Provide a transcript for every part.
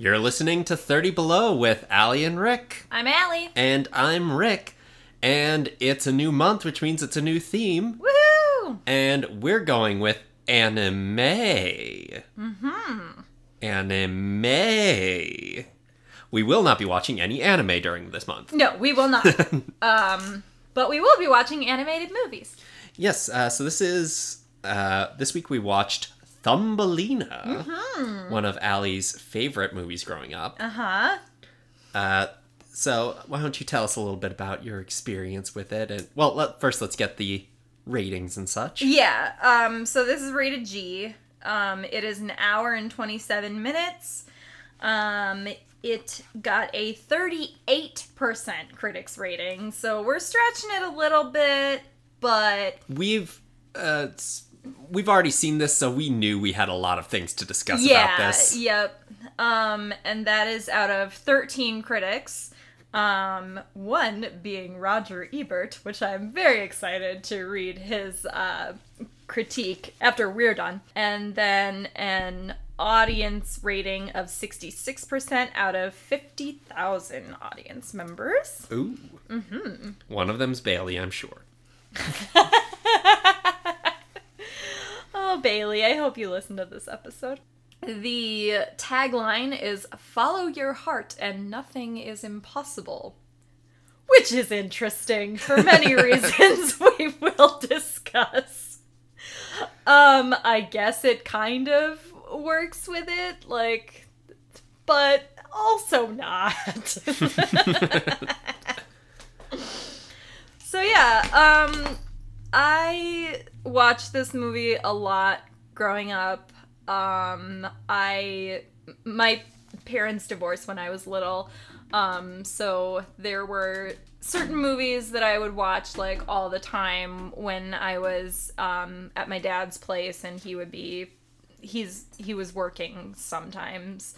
You're listening to 30 Below with Ali and Rick. I'm Ali. And I'm Rick. And it's a new month, which means it's a new theme. Woohoo! And we're going with anime. Mm-hmm. Anime. We will not be watching any anime during this month. No, we will not. um, but we will be watching animated movies. Yes, uh, so this is uh, this week we watched Thumbelina, one of Ali's favorite movies growing up. Uh-huh. Uh, so why don't you tell us a little bit about your experience with it? And well, let, first let's get the ratings and such. Yeah. Um, so this is rated G. Um, it is an hour and 27 minutes. Um, it got a 38% critics rating. So we're stretching it a little bit, but We've uh, we've already seen this, so we knew we had a lot of things to discuss yeah, about this. yep. Um, and that is out of 13 critics. Um, one being Roger Ebert, which I'm very excited to read his uh, critique after we're done. And then an audience rating of 66% out of 50,000 audience members. Ooh. Mm-hmm. One of them's Bailey, I'm sure. Oh, Bailey, I hope you listen to this episode. The tagline is Follow your heart and nothing is impossible. Which is interesting for many reasons we will discuss. Um, I guess it kind of works with it, like, but also not. so, yeah, um, I watched this movie a lot growing up. Um, I my parents divorced when I was little. Um, so there were certain movies that I would watch like all the time when I was um, at my dad's place and he would be he's he was working sometimes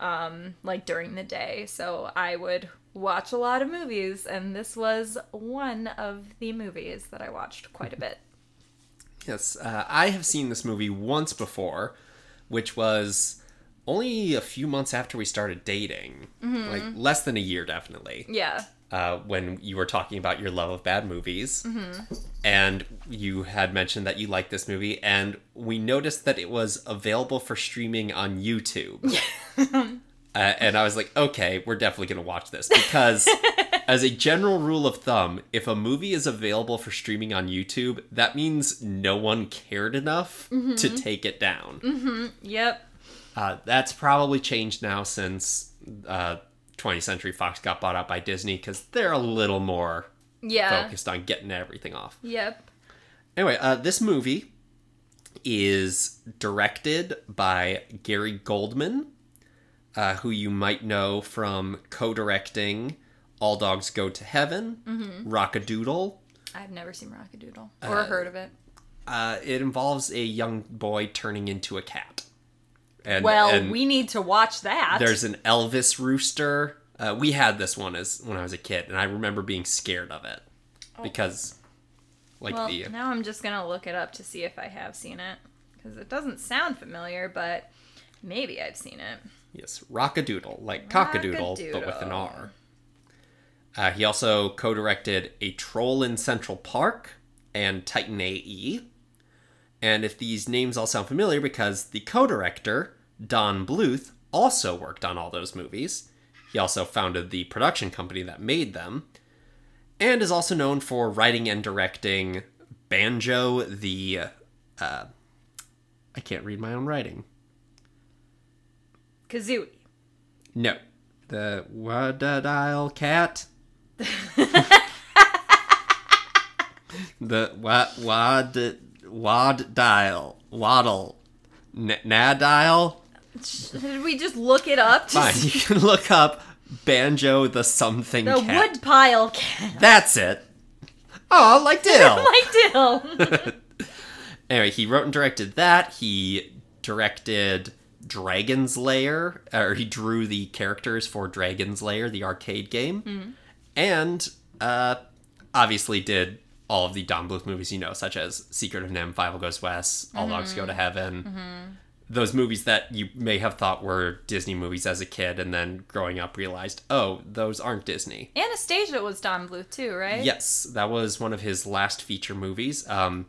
um, like during the day. So I would watch a lot of movies, and this was one of the movies that I watched quite a bit. Yes, uh, I have seen this movie once before, which was only a few months after we started dating, like less than a year, definitely. Yeah. uh, when you were talking about your love of bad movies, and you had mentioned that you liked this movie, and we noticed that it was available for streaming on YouTube. uh, and I was like, okay, we're definitely gonna watch this because, as a general rule of thumb, if a movie is available for streaming on YouTube, that means no one cared enough to take it down. Yep. Uh, that's probably changed now since uh, 20th Century Fox got bought out by Disney because they're a little more Yeah. focused on getting everything off. Yep. Anyway, uh, this movie is directed by Gary Goldman, uh, who you might know from co-directing All Dogs Go to Heaven, Mm-hmm. Rock-a-Doodle. I've never seen Rock-a-Doodle or heard of it. Uh, it involves a young boy turning into a cat. And, Well, and we need to watch that. there's an Elvis rooster. Uh, we had this one as when I was a kid, and I remember being scared of it because, like Oh. well, the now I'm just gonna look it up to see if I have seen it because it doesn't sound familiar, but maybe I've seen it. Yes, Rock-a-Doodle, like cockadoodle, but with an R. Uh, he also co-directed A Troll in Central Park and Titan AE. And if these names all sound familiar, because the co-director Don Bluth also worked on all those movies. He also founded the production company that made them, and is also known for writing and directing Banjo the. Uh, I can't read my own writing. Kazooie. No. The Wadadile cat. the wa- wad wad dial waddle N- nadile. Did we just look it up? Fine, you can look up banjo the something the cat. woodpile cat. That's it. Oh, like Dill. like Dill. anyway, he wrote and directed that. He directed Dragon's Lair, or he drew the characters for Dragon's Lair, the arcade game, and uh, obviously did all of the Don Bluth movies you know, such as Secret of NIMH, Fievel Goes West, All Dogs Go to Heaven, those movies that you may have thought were Disney movies as a kid, and then growing up realized, oh, those aren't Disney. Anastasia was Don Bluth too, right? Yes, that was one of his last feature movies. Um,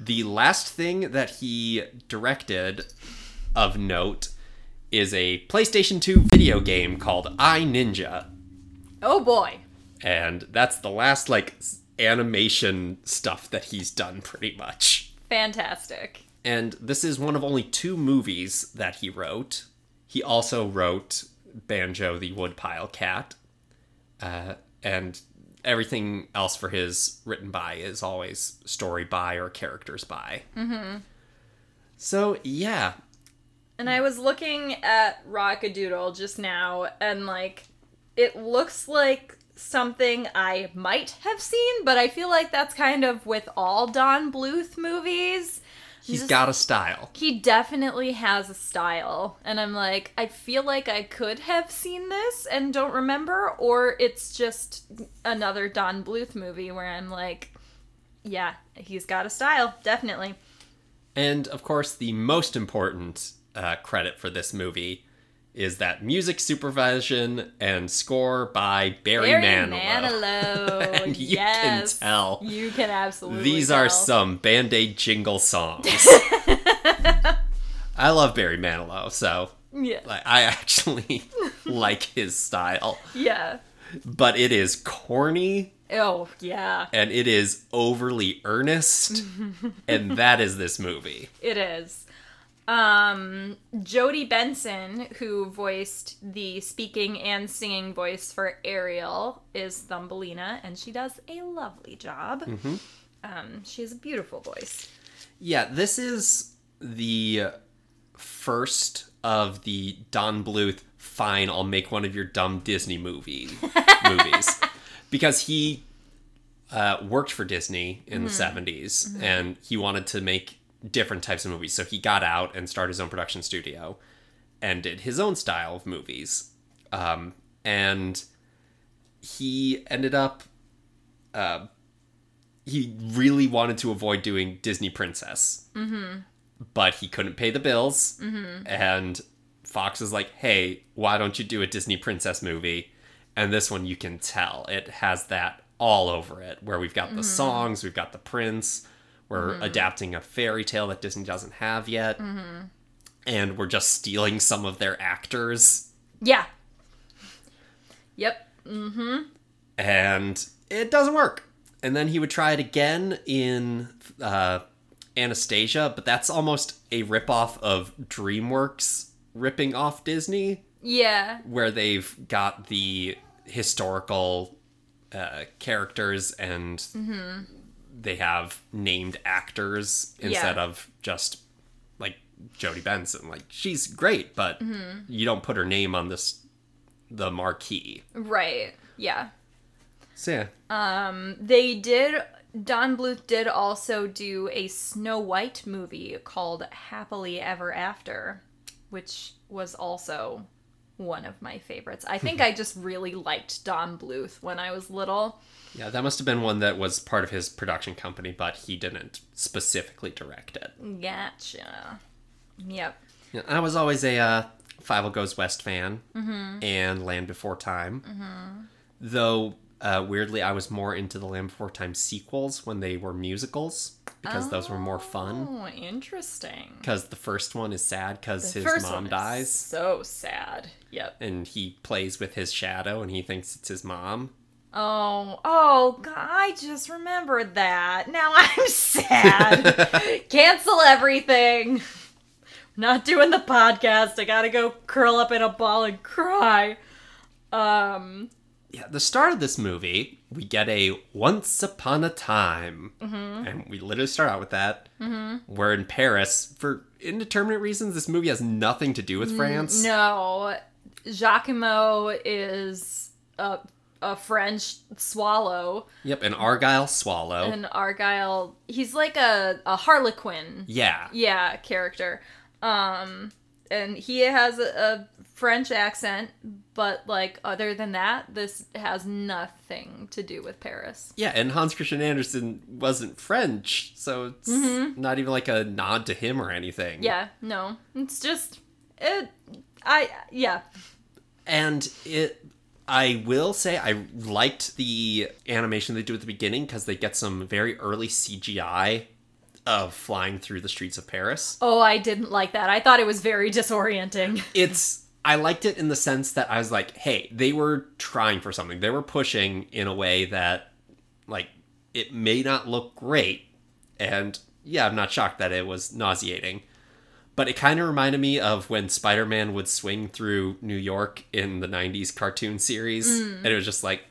the last thing that he directed of note is a PlayStation 2 video game called I Ninja. Oh boy. And that's the last like animation stuff that he's done pretty much. Fantastic. And this is one of only two movies that he wrote. He also wrote Banjo the Woodpile Cat. Uh, and everything else for his written by is always story by or characters by. Mm-hmm. So, yeah. And I was looking at Rock-a-Doodle just now, and like, it looks like something I might have seen, but I feel like that's kind of with all Don Bluth movies. He's Just- got a style. He definitely has a style, and I'm like, I feel like I could have seen this and don't remember, or it's just another Don Bluth movie where I'm like, yeah, he's got a style, definitely. And of course, the most important uh, credit for this movie is that music supervision and score by Barry, Barry Manilow. Manilow. And you yes. can tell You can absolutely. These tell. are some Band Aid jingle songs. I love Barry Manilow, so Yeah. like, I actually like his style. Yeah. But it is corny Oh, yeah. and it is overly earnest, and that is this movie. It is. Um, Jodi Benson, who voiced the speaking and singing voice for Ariel, is Thumbelina, and she does a lovely job. Um, she has a beautiful voice. Yeah, this is the first of the Don Bluth fine I'll make one of your dumb Disney movie movies because he uh, worked for Disney in the 70s and he wanted to make different types of movies so he got out and started his own production studio and did his own style of movies um, and he ended up uh, he really wanted to avoid doing Disney Princess. Mm-hmm. But he couldn't pay the bills. Mm-hmm. And Fox is like, hey, why don't you do a Disney Princess movie? And this one you can tell. It has that all over it, where we've got the songs, we've got the prince, we're adapting a fairy tale that Disney doesn't have yet. And we're just stealing some of their actors. Yeah. Yep. and it doesn't work. And then he would try it again in uh, Anastasia, but that's almost a ripoff of DreamWorks ripping off Disney, Yeah. where they've got the historical uh, characters and they have named actors instead Yeah. of just like Jodi Benson. Like she's great, but mm-hmm. you don't put her name on this the marquee. Right. Yeah. So yeah. Um, they did. Don Bluth did also do a Snow White movie called Happily Ever After, which was also one of my favorites. I think I just really liked Don Bluth when I was little. Yeah, that must have been one that was part of his production company, but he didn't specifically direct it. Gotcha. Yep. Yeah, I was always a uh, Fievel Goes West fan and Land Before Time. Though, uh, weirdly, I was more into the Land Before Time sequels when they were musicals because those were more fun. Oh, interesting. Because the first one is sad because his first mom one is dies So sad. Yep. and he plays with his shadow and he thinks it's his mom. Oh, oh, God, I just remembered that. Now I'm sad. Cancel everything. Not doing the podcast. I gotta go curl up in a ball and cry. Um, Yeah, the start of this movie, we get a once upon a time. And we literally start out with that. Mm-hmm. We're in Paris. For indeterminate reasons, this movie has nothing to do with France. no, Jacquimo is a, a French swallow, Yep, an Argyle swallow. An Argyle, he's like a, a harlequin. yeah. yeah character um and he has a, a french accent But like other than that, this has nothing to do with Paris. Yeah, and Hans Christian Andersen wasn't French, so it's mm-hmm. not even like a nod to him or anything. Yeah, no. It's just it I yeah. And it I will say I liked the animation they do at the beginning because they get some very early CGI of flying through the streets of Paris. Oh, I didn't like that. I thought it was very disorienting. It's I liked it in the sense that I was like, hey, they were trying for something. They were pushing in a way that like it may not look great. And yeah, I'm not shocked that it was nauseating. But it kind of reminded me of when Spider Man would swing through New York in the 90s cartoon series. And it was just like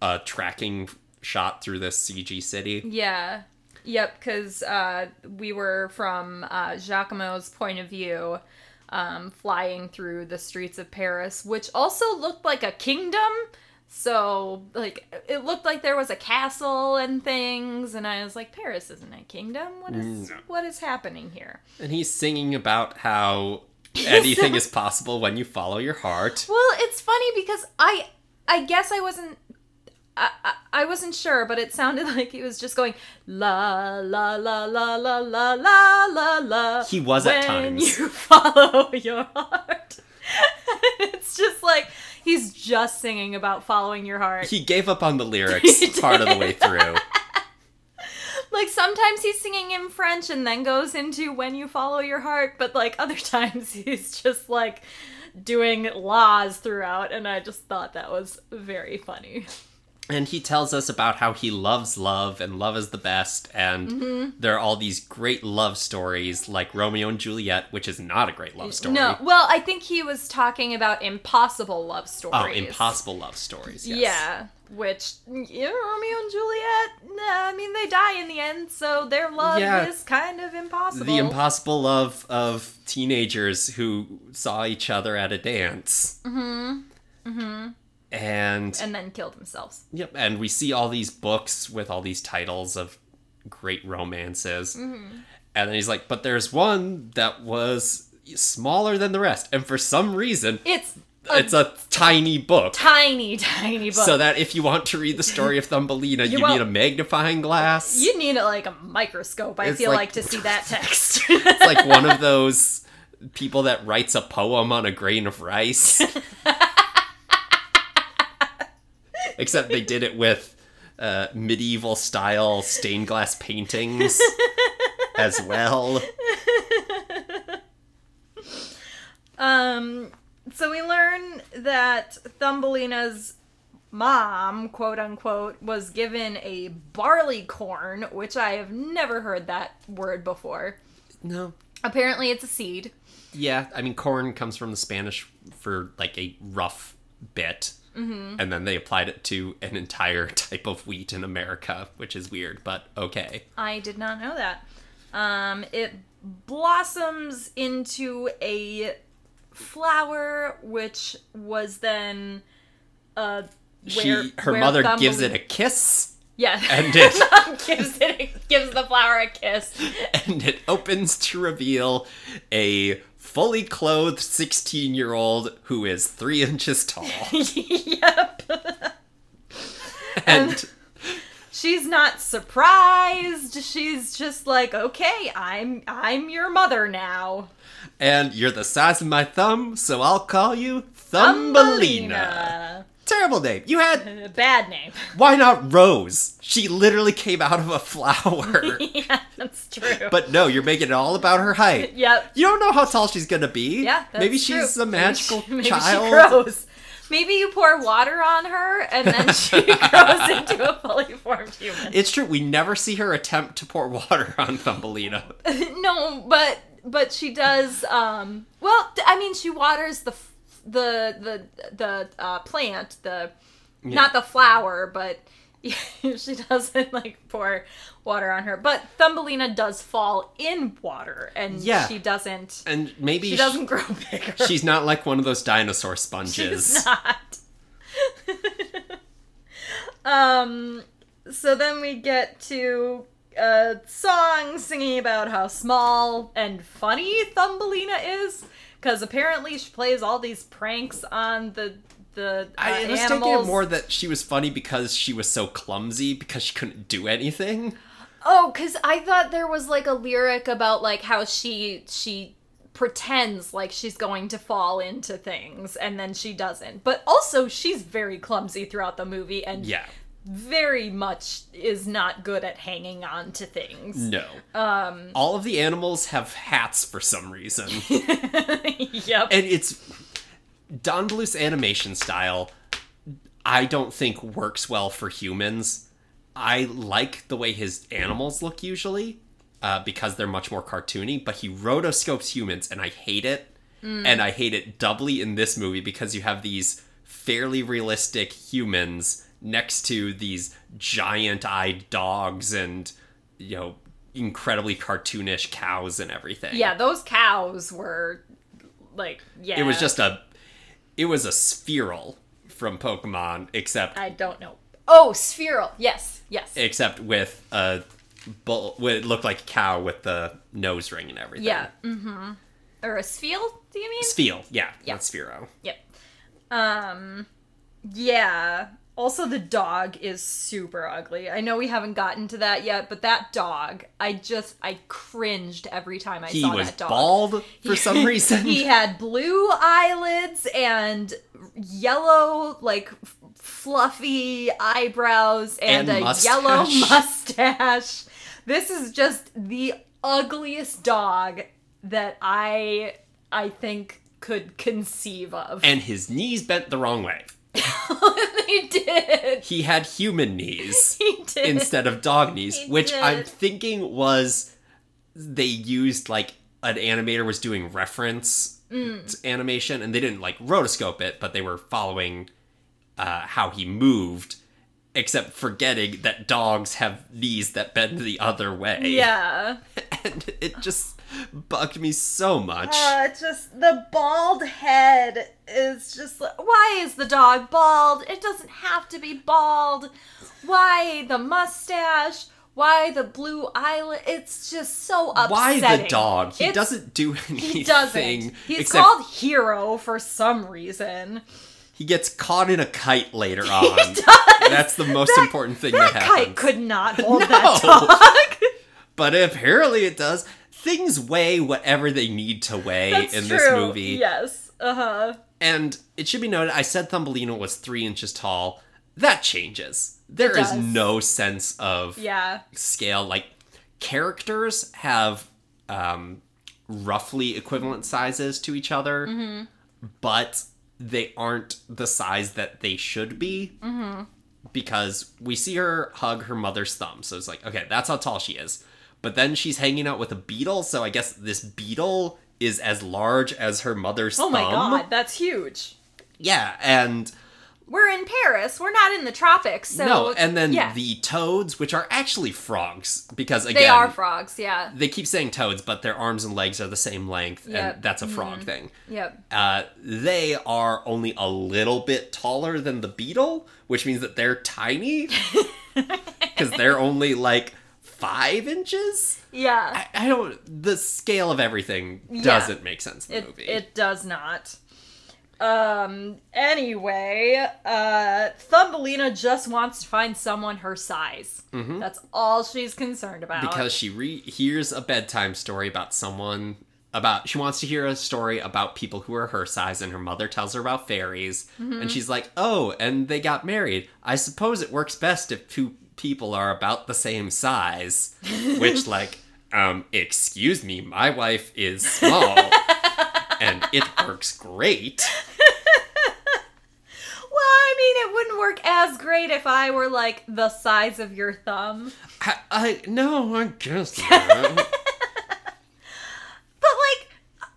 a tracking shot through this CG city. Yeah. Yep, because uh, we were from uh, Jacquimo's point of view, um, flying through the streets of Paris, which also looked like a kingdom. So, like, it looked like there was a castle and things, and I was like, Paris isn't a kingdom. What is No. what is happening here? And he's singing about how anything is possible when you follow your heart. Well, it's funny because I I guess I wasn't I, I, I wasn't sure, but it sounded like he was just going la la la la la la la la la. He was at times. when times. you follow your heart. it's just like he's just singing about following your heart. He gave up on the lyrics part of the way through. like sometimes he's singing in French and then goes into when you follow your heart, but like other times he's just like doing laws throughout, and I just thought that was very funny. And he tells us about how he loves love and love is the best. And Mm-hmm. there are all these great love stories like Romeo and Juliet, which is not a great love story. No, well, I think he was talking about impossible love stories. Oh, impossible love stories. Yes. Yeah, which yeah, Romeo and Juliet. Nah, I mean, they die in the end, so their love Yeah. is kind of impossible. The impossible love of teenagers who saw each other at a dance. Mm-hmm. Mm-hmm. And and then kill themselves. Yep, and we see all these books with all these titles of great romances. Mm-hmm. And then he's like, but there's one that was smaller than the rest. And for some reason, It's a it's a tiny book. tiny, tiny book. So that if you want to read the story of Thumbelina, you, won't- need a magnifying glass. you need like a microscope. I It's feel like- like, to see that text. It's like one of those people that writes a poem on a grain of rice. Except they did it with uh, medieval style stained glass paintings as well. Um, so we learn that Thumbelina's mom, quote unquote, was given a barley corn, which I have never heard that word before. No. Apparently, it's a seed. Yeah, I mean, corn comes from the Spanish for like a rough bit. Mm-hmm. And then they applied it to an entire type of wheat in America, which is weird, but okay. I did not know that. Um, it blossoms into a flower, which was then uh, where she, her mother gives it a kiss, yeah, and it- gives it gives the flower a kiss. and it opens to reveal a fully clothed 16 year old who is three inches tall. yep. And She's not surprised. She's just like, okay, I'm I'm your mother now. and you're the size of my thumb, so I'll call you Thumbelina. Thumbelina. Terrible name. You had Uh, Bad name. why not Rose? She literally came out of a flower. yeah, that's true. but no, you're making it all about her height. yep. You don't know how tall she's gonna be. Yeah, that's maybe true. she's a Maybe magical she- maybe child. She grows. Maybe you pour water on her and then she grows into a fully formed human. It's true. We never see her attempt to pour water on Thumbelina. no, but but she does. Um, well, I mean, she waters the the the the uh, plant, the not the flower, but she doesn't like pour water on her. But Thumbelina does fall in water, and Yeah. she doesn't. And maybe She sh- doesn't grow bigger. she's not like one of those dinosaur sponges. She's not. um, so then we get to a song singing about how small and funny Thumbelina is. Because apparently she plays all these pranks on the the uh, I was animals. taking it more that she was funny because she was so clumsy because she couldn't do anything. Oh, because I thought there was like a lyric about like how she she pretends like she's going to fall into things and then she doesn't. But also she's very clumsy throughout the movie and Yeah. Very much is not good at hanging on to things. No. Um all of the animals have hats for some reason. yep. and it's Don Bluth's animation style I don't think works well for humans. I like the way his animals look usually uh, because they're much more cartoony, but he rotoscopes humans and I hate it. And I hate it doubly in this movie because you have these fairly realistic humans next to these giant-eyed dogs and you know incredibly cartoonish cows and everything. yeah, those cows were like yeah. It was just a it was a spheral from Pokemon except I don't know. Oh, spheral. Yes. Yes. except with a bull it looked like a cow with the nose ring and everything. yeah. Mm-hmm. Or a spheal, do you mean? Spheal, yeah, Yeah. not Sphero. Yep. Um yeah. Also the dog is super ugly. I know we haven't gotten to that yet, but that dog, I just I cringed every time I He saw that dog. bald for some reason. he had blue eyelids and yellow like f- fluffy eyebrows and, And a mustache. yellow mustache. This is just the ugliest dog that I I think could conceive of. and his knees bent the wrong way. he did. He had human knees did. instead of dog knees, He which I'm thinking was they used like an animator was doing reference Mm. animation and they didn't like rotoscope it, but they were following uh, how he moved, except forgetting that dogs have knees that bend the other way. yeah. And it just bugged me so much. Uh, just the bald head is just like, why is the dog bald? It doesn't have to be bald. Why the mustache? Why the blue eyelid? It's just so upsetting. Why the dog? He It's- doesn't do anything. He doesn't. He's except called Hero for some reason. he gets caught in a kite later on. does. That's the most important thing that, That happens. kite could not hold No. that dog. But apparently it does. Things weigh whatever they need to weigh That's in true. this movie. Yes. Uh huh. And it should be noted, I said Thumbelina was three inches tall. That changes. There is no sense of Yeah. scale. Like, characters have um, roughly equivalent sizes to each other, Mm-hmm. but they aren't the size that they should be. Mm-hmm. Because we see her hug her mother's thumb. So it's like, okay, that's how tall she is. But then she's hanging out with a beetle, so I guess this beetle is as large as her mother's Oh thumb. my god, that's huge. Yeah, and We're in Paris. We're not in the tropics, so no, and then yeah. the toads, which are actually frogs, because again, they are frogs. Yeah. they keep saying toads, but their arms and legs are the same length, Yep. Mm-hmm. and that's a frog thing. Yep. Uh, they are only a little bit taller than the beetle, which means that they're tiny, because they're only like five inches. Yeah. I, I don't. The scale of everything Yeah. doesn't make sense in the it movie. it does not. Um. Anyway, uh, Thumbelina just wants to find someone her size. That's all she's concerned about. Mm-hmm. because she re- hears a bedtime story about someone about she wants to hear a story about people who are her size and her mother tells her about fairies Mm-hmm. and she's like oh and they got married i suppose it works best if two people are about the same size which like um excuse me my wife is small and it works great well, I mean, it wouldn't work as great if I were like the size of your thumb. i, I no i guess not. But like,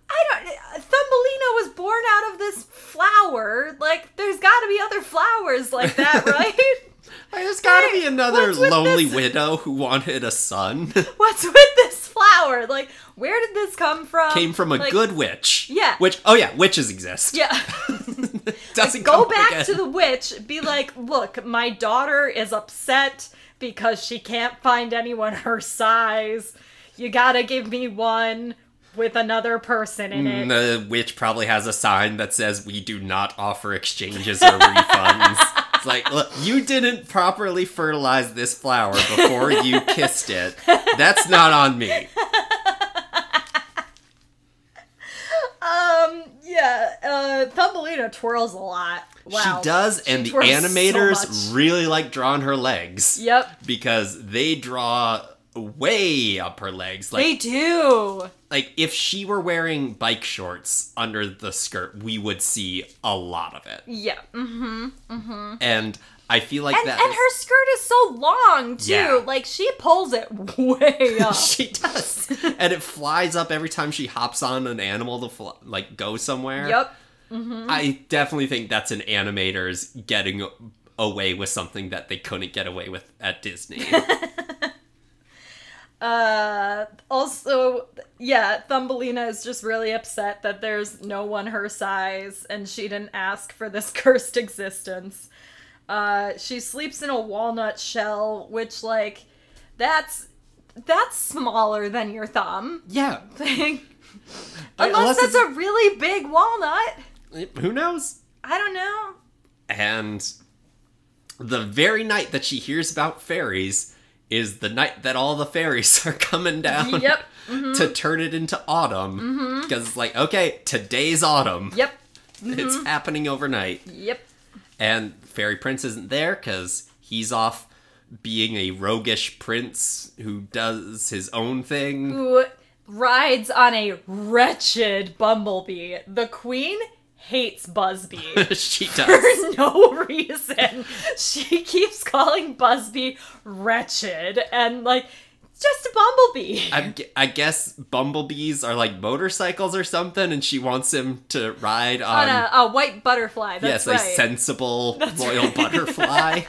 I don't. Thumbelina was born out of this flower. Like, there's got to be other flowers like that, right? There's gotta be another lonely this? widow who wanted a son What's with this flower? Like, where did this come from? came from a Like, good witch. Yeah. Which oh yeah, witches exist. Yeah. Doesn't Go come back again. to the witch. Be like, look, my daughter is upset because she can't find anyone her size. You gotta give me one. with another person in it. Mm, the witch probably has a sign that says, We do not offer exchanges or refunds. It's like, look, you didn't properly fertilize this flower before you kissed it. That's not on me. Um, yeah, uh, Thumbelina twirls a lot. Wow. She does, and She the twirls so animators really like drawing her legs. Yep. Because they draw way up her legs. Like They do. Like if she were wearing bike shorts under the skirt, we would see a lot of it. Yeah. Mm-hmm. Mm-hmm. And I feel like And, that and is- her skirt is so long too. Yeah. Like she pulls it way up. she does, and it flies up every time she hops on an animal to like go somewhere. yep. I definitely think that's an animators getting away with something that they couldn't get away with at Disney. Uh, also, yeah, Thumbelina is just really upset that there's no one her size and she didn't ask for this cursed existence. Uh, she sleeps in a walnut shell, which, like, that's that's smaller than your thumb. yeah, unless unless that's it's- a really big walnut. who knows? I don't know. And the very night that she hears about fairies is the night that all the fairies are coming down Yep. Mm-hmm. to turn it into autumn. Mm-hmm. Because it's like, okay, today's autumn. Yep. It's mm-hmm. happening overnight. Yep. And Fairy Prince isn't there because he's off being a roguish prince who does his own thing. Who rides on a wretched bumblebee. The queen hates Buzzby. she does. for no reason. She keeps calling Buzzby wretched and like just a bumblebee. I, I guess bumblebees are like motorcycles or something, and she wants him to ride on, on a, a white butterfly. That's yes, a right. sensible royal butterfly.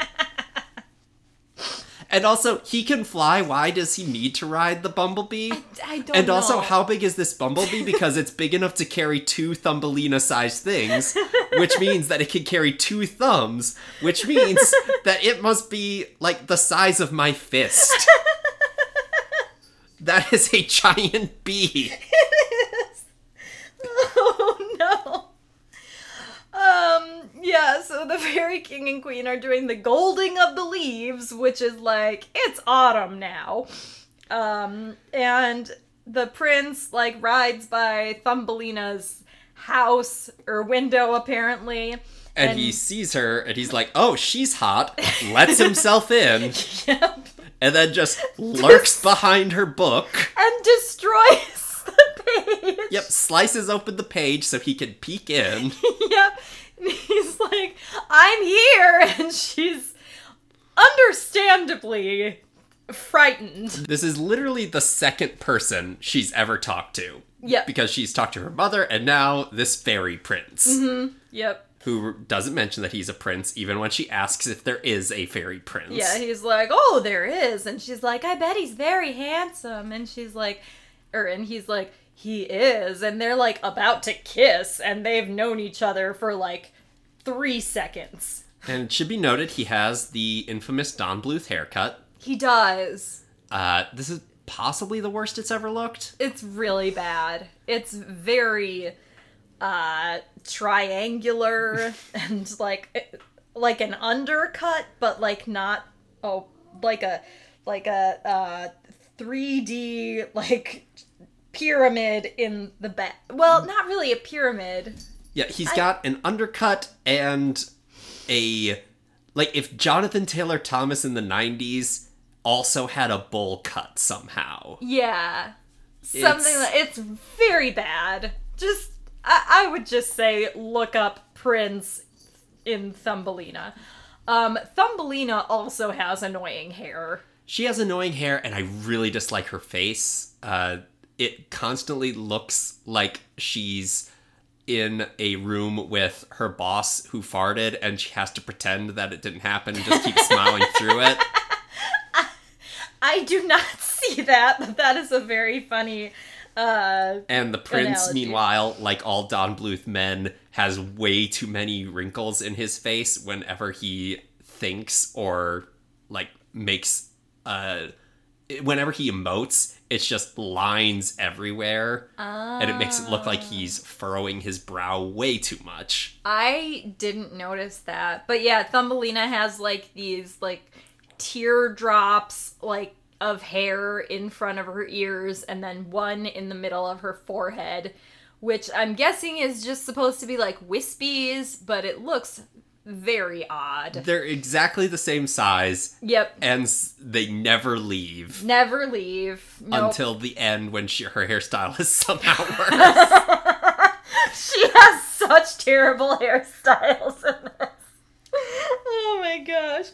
And also, he can fly. Why does he need to ride the bumblebee? I don't And also, how big is this bumblebee? Because it's big enough to carry two Thumbelina-sized things, which means that it can carry two thumbs, which means that it must be like the size of my fist. That is a giant bee. It is. oh no. Um, yeah, so the fairy king and queen are doing the golding of the leaves, which is like, it's autumn now. Um, and the prince, like, rides by Thumbelina's house or window, apparently. And he sees her and he's like, oh, she's hot, lets himself in, Yep. and then just lurks behind her book. And destroys the page. Yep, slices open the page so he can peek in. yep. He's like, I'm here. And she's understandably frightened. This is literally the second person she's ever talked to. Yep. Because she's talked to her mother and now this fairy prince. Mm-hmm. Yep. Who doesn't mention that he's a prince even when she asks if there is a fairy prince. Yeah, he's like, oh, there is. And she's like, I bet he's very handsome. And she's like, or, and he's like, he is. And they're like about to kiss. And they've known each other for like three seconds. And it should be noted he has the infamous Don Bluth haircut. He does. Uh, this is possibly the worst it's ever looked. It's really bad. It's very uh triangular and like like an undercut but like not oh like a like a uh 3D like pyramid in the back. Well, not really a pyramid. Yeah, he's got an undercut and a like if Jonathan Taylor Thomas in the 90s also had a bowl cut somehow. Yeah. Something It's- that it's very bad. Just I, I would just say look up Prince in Thumbelina. Um Thumbelina also has annoying hair. She has annoying hair and I really dislike her face. Uh it constantly looks like she's in a room with her boss who farted and she has to pretend that it didn't happen and just keep smiling through it. I do not see that, but that is a very funny uh And the prince, Analogy. meanwhile, like all Don Bluth men, has way too many wrinkles in his face whenever he thinks or like makes uh whenever he emotes, it's just lines everywhere. And it makes it look like he's ah. furrowing his brow way too much. I didn't notice that. But yeah, Thumbelina has like these like teardrops like of hair in front of her ears and then one in the middle of her forehead, which I'm guessing is just supposed to be like wispies, but it looks very odd. They're exactly the same size, Yep. and they never leave Never leave. Nope. until the end when she, her hairstyle is somehow worse. she has such terrible hairstyles in this. Oh my gosh.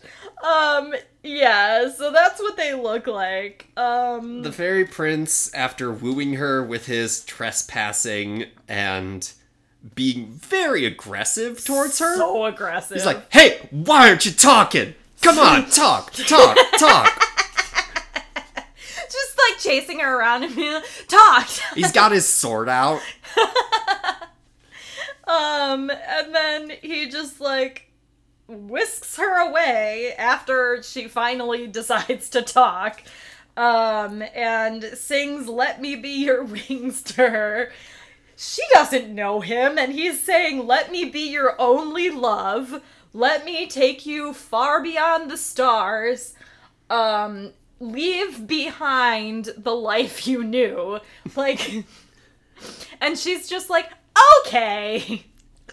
Um yeah, so that's what they look like. Um the fairy prince, after wooing her with his trespassing and being very aggressive towards her, so aggressive. he's like, "Hey, why aren't you talking? Come on, talk, talk, talk." just like chasing her around and being like, talk. He's got his sword out. Um and then he just like whisks her away after she finally decides to talk. Um and sings Let Me Be Your Wings to her. She doesn't know him and he's saying Let me be your only love. Let me take you far beyond the stars. Um leave behind the life you knew. Like and she's just like, "Okay."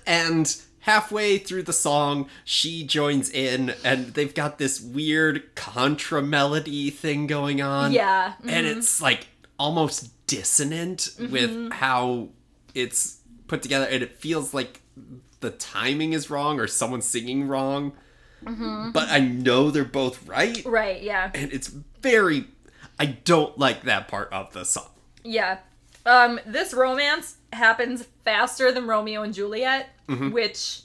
And halfway through the song, she joins in, and they've got this weird contra melody thing going on. Yeah. And it's like almost dissonant with how it's put together, and it feels like the timing is wrong or someone's singing wrong. Mm-hmm. But I know they're both right, Right, yeah. and it's very. I don't like that part of the song. Yeah. Um this romance happens faster than Romeo and Juliet, mm-hmm. which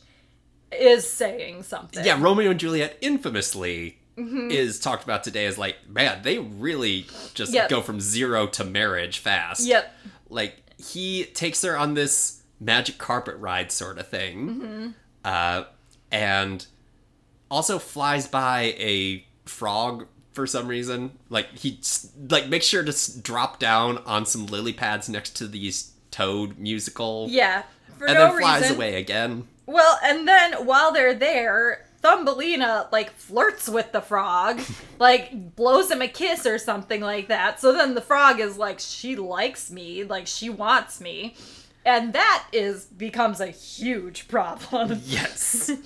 is saying something. Yeah, Romeo and Juliet infamously mm-hmm. is talked about today as like, man, they really just Yep. go from zero to marriage fast. Yep. Like he takes her on this magic carpet ride sort of thing, uh, and also flies by a frog for some reason. Like he like makes sure to s- drop down on some lily pads next to these Toad musical, Yeah. For and no then flies reason. away again. Well, and then while they're there, Thumbelina like flirts with the frog, like blows him a kiss or something like that. So then the frog is like, she likes me, like she wants me. And that is becomes a huge problem. Yes.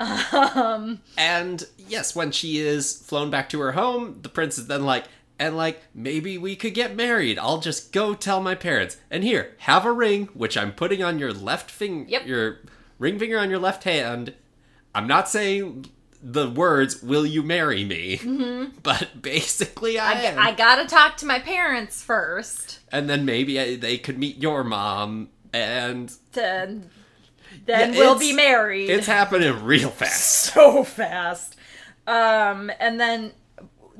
Um And yes, when she is flown back to her home, the prince is then like, and like, maybe we could get married. I'll just go tell my parents. And here, have a ring, which I'm putting on your left finger, Yep. your ring finger on your left hand. I'm not saying the words, will you marry me? But basically, I, I. I gotta talk to my parents first. and then maybe I, they could meet your mom, and To, then Yeah, we'll be married. it's happening real fast. so fast. Um, and then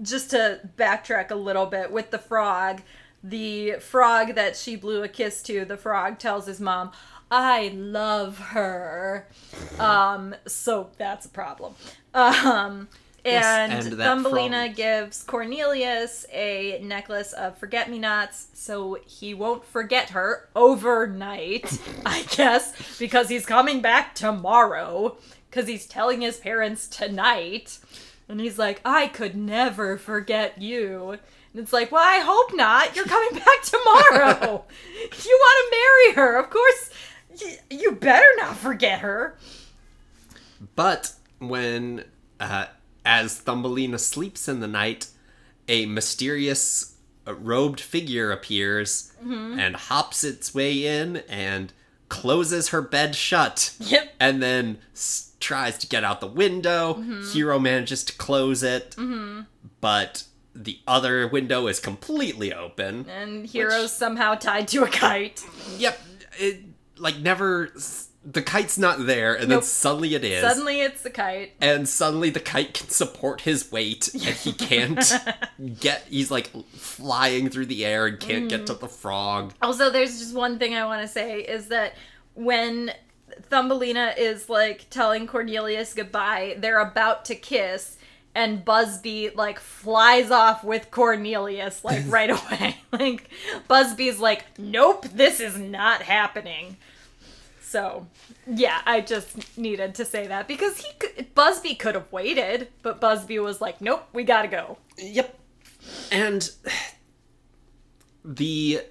just to backtrack a little bit with the frog, the frog that she blew a kiss to, the frog tells his mom, I love her. Um, so that's a problem. Um, Yes, and, and Thumbelina frog. gives Cornelius a necklace of forget me nots so he won't forget her overnight, I guess, because he's coming back tomorrow. Because he's telling his parents tonight. And he's like, I could never forget you. And it's like, well, I hope not. You're coming back tomorrow. you want to marry her. Of course, you better not forget her. But when, uh, as Thumbelina sleeps in the night, a mysterious uh, robed figure appears and hops its way in and closes her bed shut. Yep. And then s- tries to get out the window. Hero manages to close it, but the other window is completely open. And Hero's somehow tied to a kite. Yep, it like never. The kite's not there, and then suddenly it is. Suddenly it's the kite. and suddenly the kite can support his weight and he can't get he's like flying through the air and can't get to mm. the frog Also, there's just one thing I want to say is that when Thumbelina is like telling Cornelius goodbye, they're about to kiss, and Buzzby like flies off with Cornelius like right away. like Buzzby's like, "Nope, this is not happening." So, yeah, I just needed to say that because he could, Buzzby could have waited, but Buzzby was like, "Nope, we got to go." Yep. And the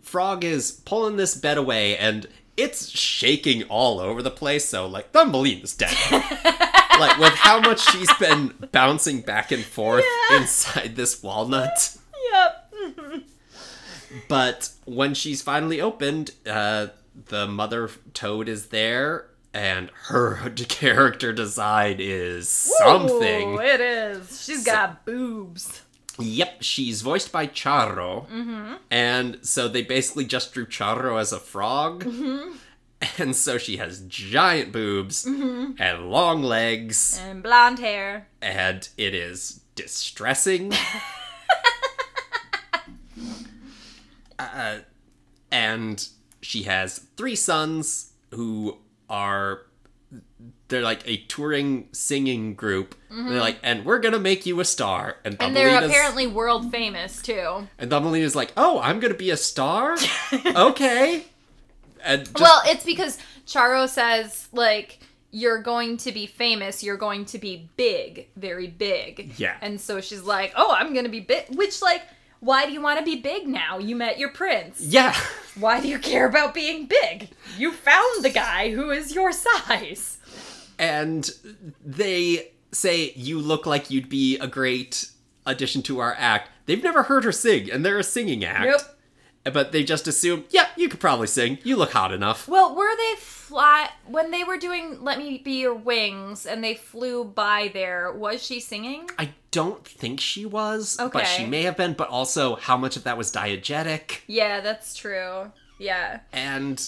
frog is pulling this bed away and it's shaking all over the place, so like Thumbelina's dead. like with how much she's been bouncing back and forth Yeah. inside this walnut. Yep. But when she's finally opened, uh, the mother toad is there, and her character design is something. Ooh, it is. She's got boobs. Yep, she's voiced by Charo, Mm-hmm. And so they basically just drew Charo as a frog. Mm-hmm. And so she has giant boobs Mm-hmm. and long legs, And blonde hair. and it is distressing. uh, and she has three sons who are they're like a touring singing group. They're like, and we're gonna make you a star. And, Mm-hmm. And they're apparently world famous too. and Thumbelina's like, oh, I'm gonna be a star? okay. And just, well, it's because Charo says like you're going to be famous, you're going to be big, very big. Yeah. And so she's like, "Oh, I'm to be big." Which like why do you want to be big now? You met your prince. yeah. Why do you care about being big? You found the guy who is your size. And they say, you look like you'd be a great addition to our act. They've never heard her sing, and they're a singing act. Nope. But they just assume, yeah, you could probably sing. You look hot enough. Well, were they fly when they were doing "Let Me Be Your Wings" and they flew by there? Was she singing? I don't think she was, okay. but she may have been, but also how much of that was diegetic. Yeah, that's true. Yeah. and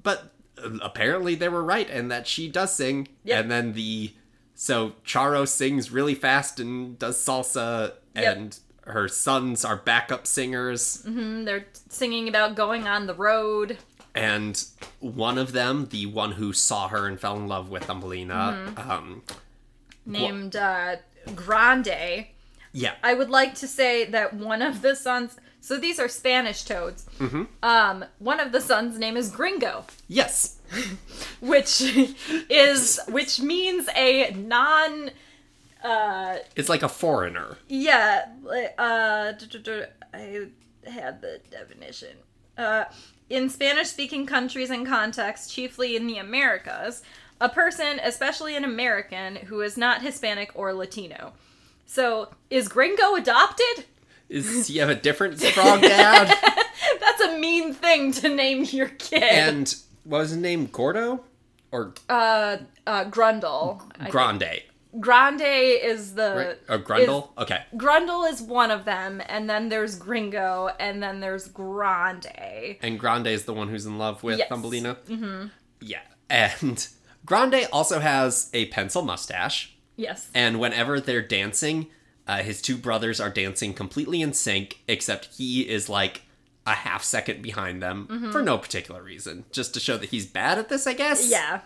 but uh, apparently they were right and that she does sing Yep. and then the so charo sings really fast and does salsa Yep. and her sons are backup singers Mm-hmm. They're singing about going on the road. and one of them the one who saw her and fell in love with Thumbelina Mm-hmm. um named uh, Grande. yeah I would like to say that one of the sons. So these are Spanish toads. Mm-hmm. Um, one of the sons' name is Gringo, yes which is which means a non. Uh, it's like a foreigner yeah. Uh, I had the definition. Uh, in Spanish-speaking countries and contexts, chiefly in the Americas, a person, especially an American, who is not Hispanic or Latino. So, is Gringo adopted? is you have a different frog dad That's a mean thing to name your kid. and what was his name gordo or uh, uh, Grundle. Grande Grande is the. right or grundle okay Grundle is one of them, and then there's Gringo, and then there's Grande. And Grande is the one who's in love with Yes. Thumbelina. Mm-hmm. Yeah. And Grande also has a pencil mustache. Yes. And whenever they're dancing, uh, his two brothers are dancing completely in sync, except he is like a half second behind them for no particular reason. Just to show that he's bad at this, I guess. Yeah.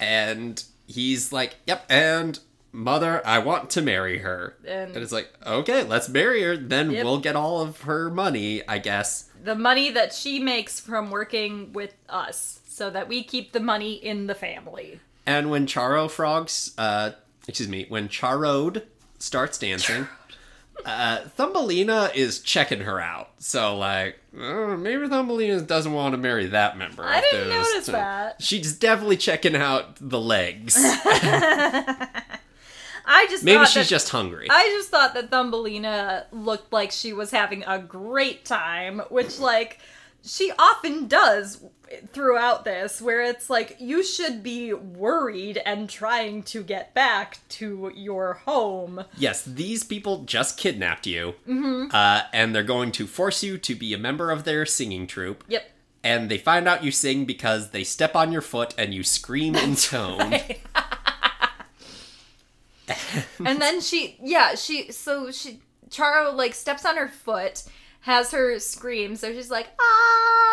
And he's like, yep, and mother, I want to marry her. And- it's like, okay, let's marry her. Then Yep. we'll get all of her money, I guess. The money that she makes from working with us, so that we keep the money in the family. And when Charo frogs, uh, excuse me, when Charode starts dancing, uh, Thumbelina is checking her out. So like, uh, maybe Thumbelina doesn't want to marry that member. I didn't notice that. She's definitely checking out the legs. I just maybe she's that- just hungry. I just thought that Thumbelina looked like she was having a great time, which like she often does throughout this where it's like you should be worried and trying to get back to your home. yes, these people just kidnapped you, uh, and they're going to force you to be a member of their singing troupe. Yep. And they find out you sing because they step on your foot and you scream in tone. and then she yeah, she so she Charo like steps on her foot, has her scream, so she's like ah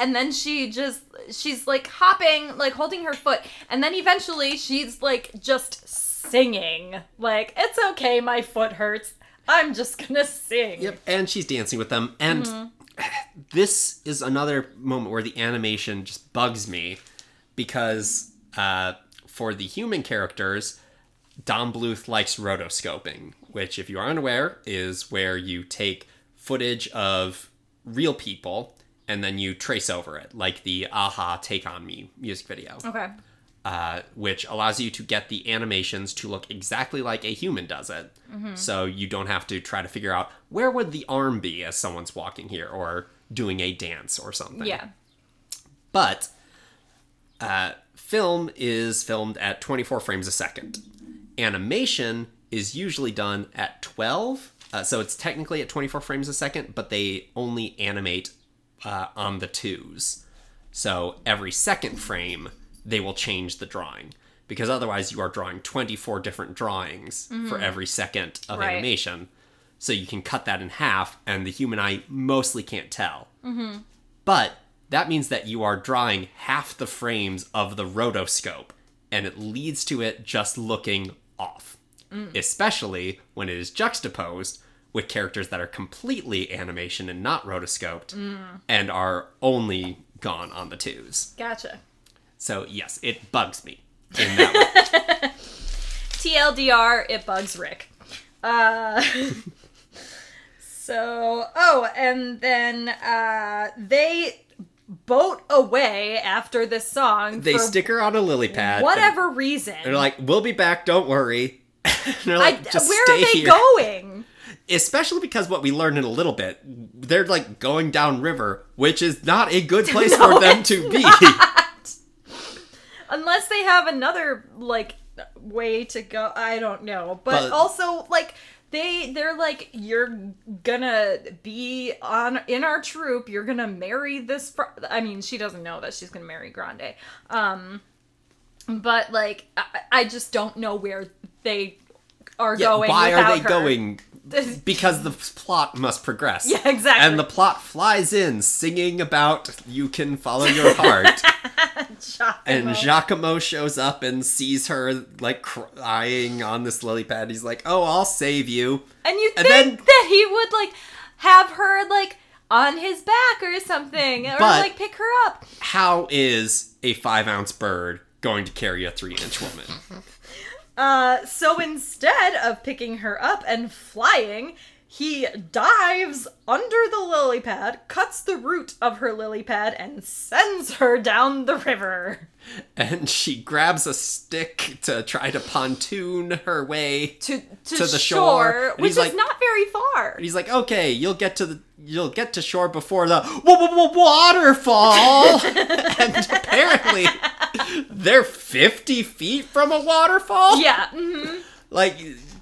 and then she just she's like hopping, like holding her foot, and then eventually she's like just singing. Like, it's okay, my foot hurts. I'm just gonna sing. Yep, and she's dancing with them. And mm-hmm. this is another moment where the animation just bugs me because uh, for the human characters, Don Bluth likes rotoscoping, which, if you are unaware, is where you take footage of real people and then you trace over it, like the a-ha Take On Me music video. Okay. Uh, which allows you to get the animations to look exactly like a human does it. Mm-hmm. So you don't have to try to figure out where would the arm be as someone's walking here or doing a dance or something. Yeah. But uh, film is filmed at 24 frames a second. Animation is usually done at 12. Uh, so it's technically at 24 frames a second, but they only animate uh, on the twos. So every second frame, they will change the drawing. Because otherwise, you are drawing 24 different drawings mm-hmm. for every second of right. animation. So you can cut that in half, and the human eye mostly can't tell. Mm-hmm. But that means that you are drawing half the frames of the rotoscope, and it leads to it just looking off. Mm. Especially when it is juxtaposed with characters that are completely animation and not rotoscoped mm. and are only gone on the twos. Gotcha. So, yes, it bugs me in that way. TLDR, it bugs Rick. Uh, so, oh, and then uh, they boat away after this song. They stick her on a lily pad. Whatever reason. They're like, "We'll be back. Don't worry." they're like, I, "Just where are they here. going?" Especially because what we learned in a little bit, they're like going down river, which is not a good place no, for them to be. Unless they have another like way to go. I don't know. But, but also like they they're like you're gonna be on in our troop you're gonna marry this fr-. i mean she doesn't know that she's gonna marry grande um but like i, I just don't know where they are yeah, going why are they her. going because the plot must progress. Yeah, exactly. And the plot flies in singing about you can follow your heart. and Jacquimo shows up and sees her like crying on this lily pad. He's like, "Oh, I'll save you." And you and think then, that he would like have her like on his back or something, or like pick her up. How is a five ounce bird going to carry a three inch woman? Uh, so instead of picking her up and flying, he dives under the lily pad, cuts the root of her lily pad, and sends her down the river. And she grabs a stick to try to pontoon her way to, to, to the shore, shore which is like, not very far. he's like, "Okay, you'll get to the you'll get to shore before the waterfall." and apparently, they're 50 feet from a waterfall? Yeah. Mm-hmm. Like,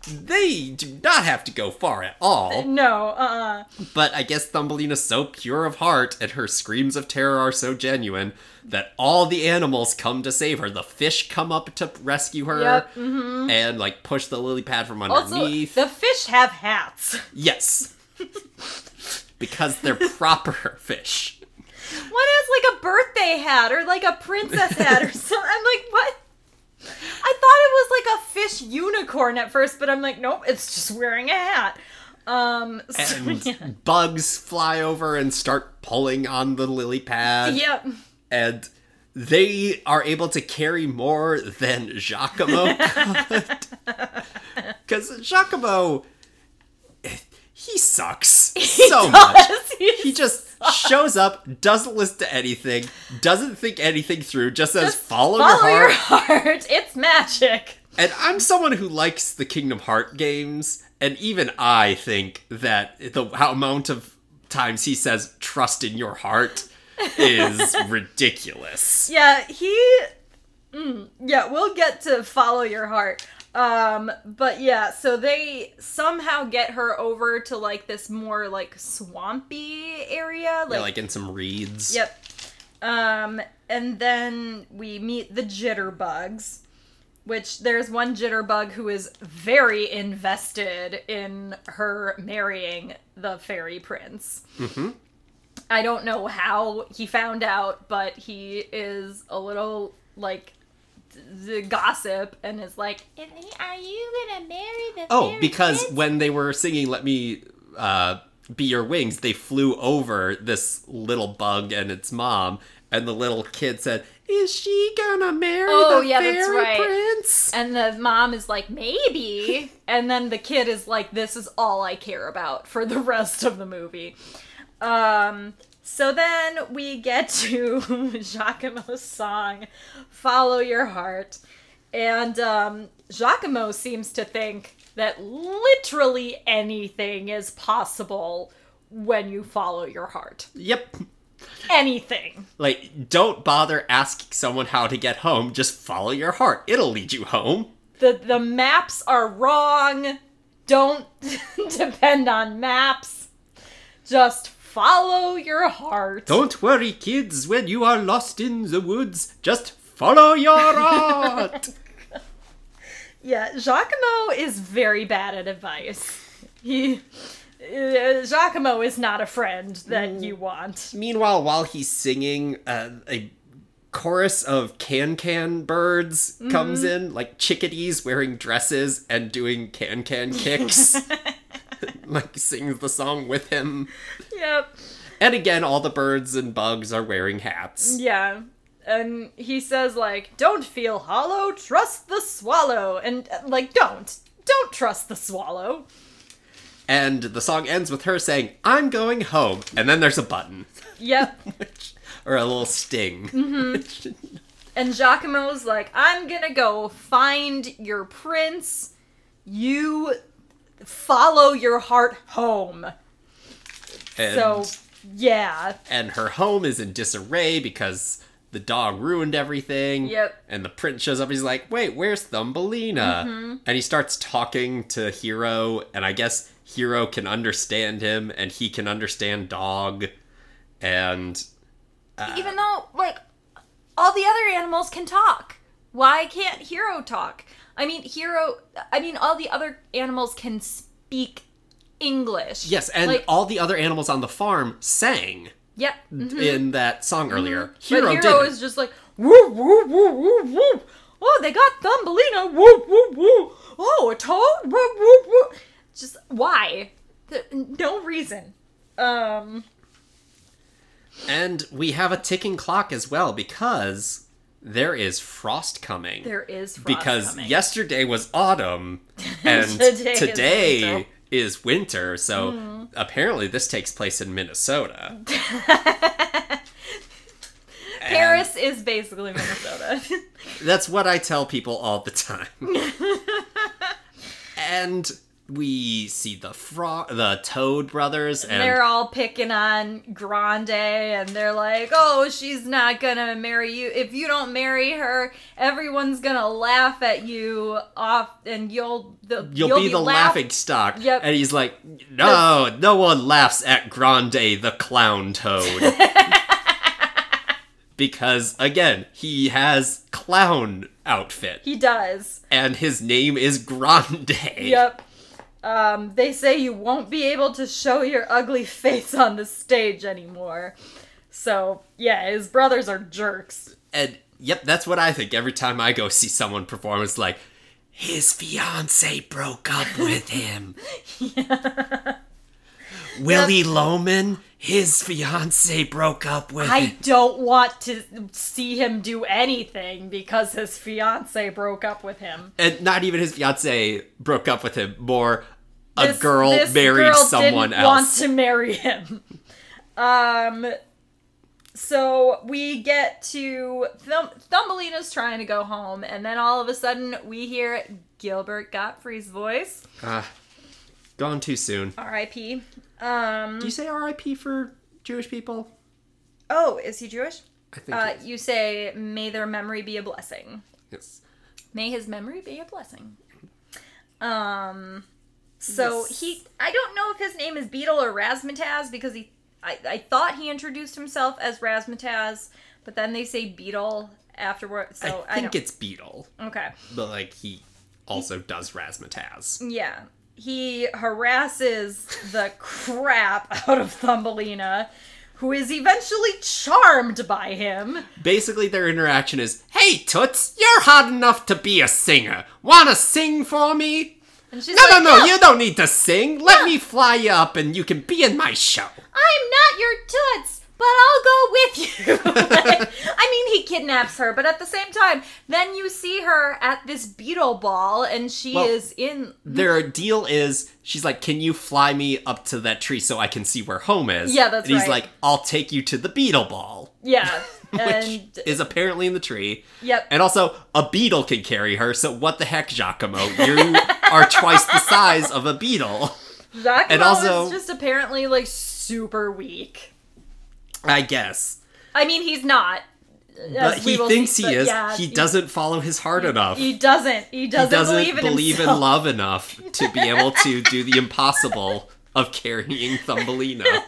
they do not have to go far at all. No, uh uh But I guess Thumbelina's so pure of heart and her screams of terror are so genuine that all the animals come to save her. The fish come up to rescue her yep, mm-hmm. and, like, push the lily pad from underneath. Also, the fish have hats. Yes. because they're proper fish. One has like a birthday hat or like a princess hat or something. I'm like, what? I thought it was like a fish unicorn at first, but I'm like, nope, it's just wearing a hat. Um, so, and yeah. bugs fly over and start pulling on the lily pad. Yep. And they are able to carry more than Jacquimo. Because Jacquimo he sucks he so does. much. He's he just shows up, doesn't listen to anything, doesn't think anything through, just says just follow, follow your, heart. your heart. It's magic. And I'm someone who likes the Kingdom Heart games, and even I think that the amount of times he says trust in your heart is ridiculous. Yeah, he mm, yeah, we'll get to follow your heart. Um, but yeah, so they somehow get her over to like this more like swampy area. Like, yeah, like in some reeds. Yep. Um, and then we meet the jitterbugs, which there's one jitterbug who is very invested in her marrying the fairy prince. Mm-hmm. I don't know how he found out, but he is a little like the gossip and is like, "Are you gonna marry the?" Oh, because prince?" when they were singing "Let Me uh, Be Your Wings," they flew over this little bug and its mom, and the little kid said, "Is she gonna marry Oh, the yeah, that's fairy right. prince?" And the mom is like, maybe. And then the kid is like, this is all I care about for the rest of the movie. Um, so then we get to Jacquimo's song, Follow Your Heart. And um, Jacquimo seems to think that literally anything is possible when you follow your heart. Yep. Anything. Like, don't bother asking someone how to get home. Just follow your heart. It'll lead you home. the the maps are wrong. Don't depend on maps. Just follow your heart. Don't worry, kids, when you are lost in the woods. Just follow your heart. Yeah, Jacquimo is very bad at advice. He uh, Jacquimo is not a friend that you want. Meanwhile, while he's singing, uh, a chorus of can can birds comes in, like chickadees wearing dresses and doing can can kicks. like sings the song with him. Yep. And again, all the birds and bugs are wearing hats. Yeah. And he says like, "Don't feel hollow, trust the swallow." And uh, like, don't. Don't trust the swallow. And the song ends with her saying, I'm going home. And then there's a button. Yep. Which, or a little sting. Which- And Jacquimo's like, I'm gonna go find your prince. You follow your heart home. and, So, yeah. and her home is in disarray because the dog ruined everything. Yep. And the prince shows up. He's like, "Wait, where's Thumbelina?" Mm-hmm. And he starts talking to Hero, and I guess Hero can understand him, and he can understand Dog. And Even though, like, all the other animals can talk. Why can't Hero talk? I mean, Hero, I mean, all the other animals can speak English. yes, and like, all the other animals on the farm sang yep. mhm. in that song earlier. But Hero, Hero didn't. is just like woo woo woo woo woo. Oh, they got Thumbelina. Woo woo woo. Oh, a toad. Woo woo woo. Just why? No reason. Um. And we have a ticking clock as well because there is frost coming. There is frost coming. because coming. yesterday was autumn and Today today, is winter. Is winter. So apparently this takes place in Minnesota. Paris is basically Minnesota. That's what I tell people all the time. and we see the frog, the Toad brothers, and they're all picking on Grande, and they're like, "Oh, she's not gonna marry you. If you don't marry her, everyone's gonna laugh at you off, and you'll the, you'll, be, the laugh- laughing stock. Yep. And he's like, no, no one laughs at Grande the clown toad. because, again, he has clown outfit. He does. And his name is Grande. Yep. Um, they say you won't be able to show your ugly face on the stage anymore. So, yeah, his brothers are jerks. And, yep, that's what I think every time I go see someone perform. It's like, his fiance broke up with him. Willy Loman, his fiance broke up with I don't want to see him do anything because his fiance broke up with him. and not even his fiance broke up with him. More, a This- girl this married girl someone didn't else. Want to marry him. Um. So we get to Thumb- Thumbelina's trying to go home, and then all of a sudden we hear Gilbert Gottfried's voice. Ah, gone too soon. R.I.P. Um. Do you say R.I.P. for Jewish people? Oh, is he Jewish? I think. Uh, you say, "May their memory be a blessing." yes. May his memory be a blessing. Um. So Yes. he, I don't know if his name is Beetle or Razmataz because he, I, I thought he introduced himself as Razmataz, but then they say Beetle afterward. So I I, think don't. it's Beetle, okay. but like he also does razzmatazz. Yeah. He harasses the crap out of Thumbelina, who is eventually charmed by him. Basically, their interaction is Hey, Toots, you're hot enough to be a singer. Wanna sing for me? And she's No, like, no, no, you don't need to sing. Let me fly you up and you can be in my show. I'm not your toots, but I'll go with you. Like, I mean, he kidnaps her, but at the same time, then you see her at this beetle ball, and she Well, is in. Their deal is she's like, Can you fly me up to that tree so I can see where home is? Yeah, that's And he's like, I'll take you to the beetle ball. Yeah, Which and is apparently in the tree. yep. And also, a beetle can carry her, so what the heck, Jacquimo? You are twice the size of a beetle. Jacquimo and also- is just apparently like super weak. I guess. I mean, he's not. But he thinks see, he is. yeah, he doesn't follow his heart enough. He doesn't. He He doesn't, doesn't believe in believe in love enough to be able to do the impossible of carrying Thumbelina.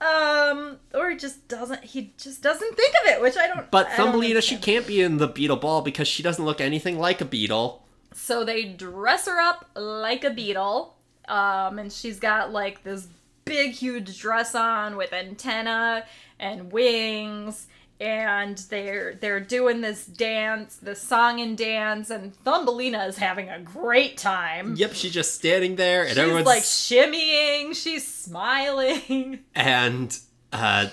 Um, or just doesn't. He just doesn't think of it, which I don't. But I don't Thumbelina, she can't be in the beetle ball because she doesn't look anything like a beetle. So they dress her up like a beetle. Um, and she's got like this big, huge dress on with antenna and wings. And they're they're doing this dance, this song and dance, and Thumbelina is having a great time. Yep, she's just standing there, and She's everyone's like shimmying, she's smiling. and uh,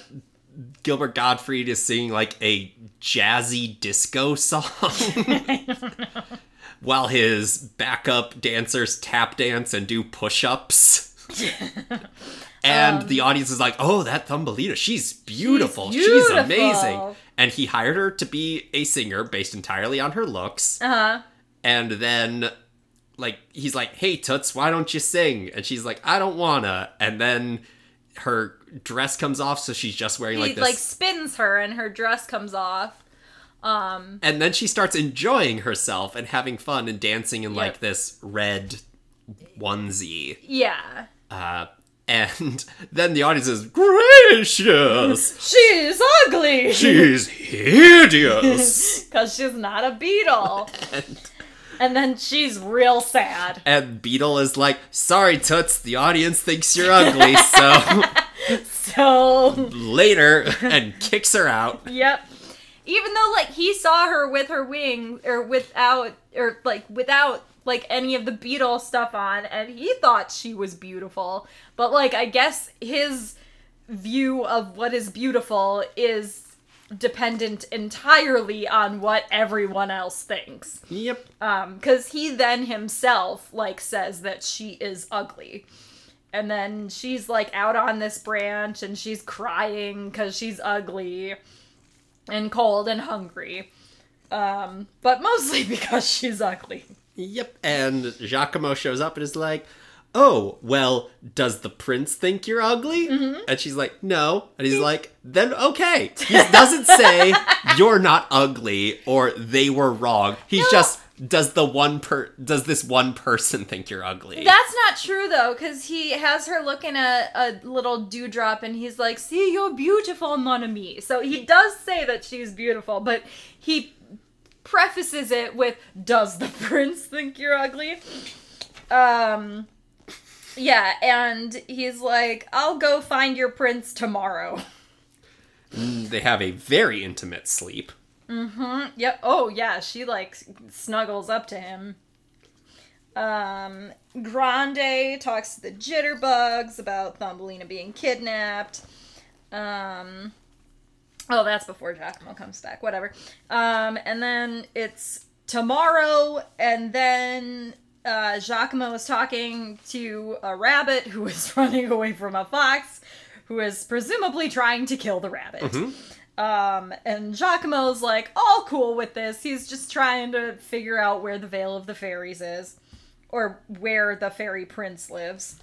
Gilbert Gottfried is singing like a jazzy disco song. While his backup dancers tap dance and do push ups. and Um, the audience is like, oh, that Thumbelina, she's beautiful. She's, beautiful." amazing. And he hired her to be a singer based entirely on her looks. Uh huh. And then, like, he's like, hey, Toots, why don't you sing? And she's like, I don't wanna. And then her dress comes off, so she's just wearing He like this. like, spins her and her dress comes off. Um, and then she starts enjoying herself and having fun and dancing in like this red onesie. yeah. Uh, and then the audience is gracious. She's ugly! She's hideous. Because she's not a beetle. and, and then she's real sad. and Beetle is like, sorry, Toots, the audience thinks you're ugly, so So, later, and kicks her out. yep. Even though, like, he saw her with her wing, or without, or, like, without, like, any of the beetle stuff on, and he thought she was beautiful. But, like, I guess his view of what is beautiful is dependent entirely on what everyone else thinks. Yep. um because he then himself like says that she is ugly and then she's like out on this branch and she's crying because she's ugly and cold and hungry um but mostly because she's ugly Yep. And Jacquimo shows up and is like, Oh, well, does the prince think you're ugly? Mm-hmm. And she's like, No. And he's like, Then okay. He doesn't say you're not ugly or they were wrong. He's No. just does the one per does this one person think you're ugly? that's not true though because he has her looking at a little dewdrop and he's like see you're beautiful mon ami so he does say that she's beautiful but he prefaces it with does the prince think you're ugly um yeah and he's like i'll go find your prince tomorrow they have a very intimate sleep. Mm hmm. Yep oh yeah she like snuggles up to him um grande talks to the jitterbugs about thumbelina being kidnapped um oh that's before jacquimo comes back whatever um and then it's tomorrow and then uh, Jacquimo is talking to a rabbit who is running away from a fox, who is presumably trying to kill the rabbit. Um, and Jacquimo's like all cool with this. He's just trying to figure out where the Vale of the Fairies is, or where the fairy prince lives.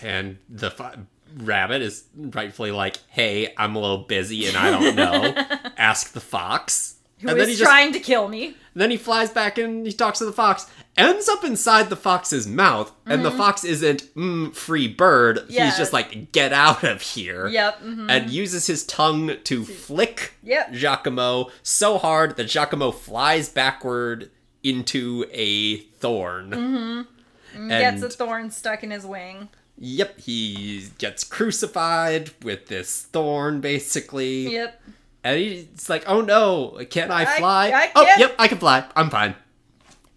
And the fo- rabbit is rightfully like, "Hey, I'm a little busy and I don't know. Ask the fox." Who and is then he just trying to kill me? then he flies back and he talks to the fox. Ends up inside the fox's mouth, and the fox isn't mm, free bird. Mm-hmm. Yeah. He's just like, "Get out of here!" Yep. mhm. And uses his tongue to flick Yep. Jacquimo so hard that Jacquimo flies backward into a thorn. Mm-hmm. And Gets a thorn stuck in his wing. Yep, he gets crucified with this thorn, basically. Yep. And he's like, "Oh no, can I fly? I oh, can't- yep, I can fly. I'm fine."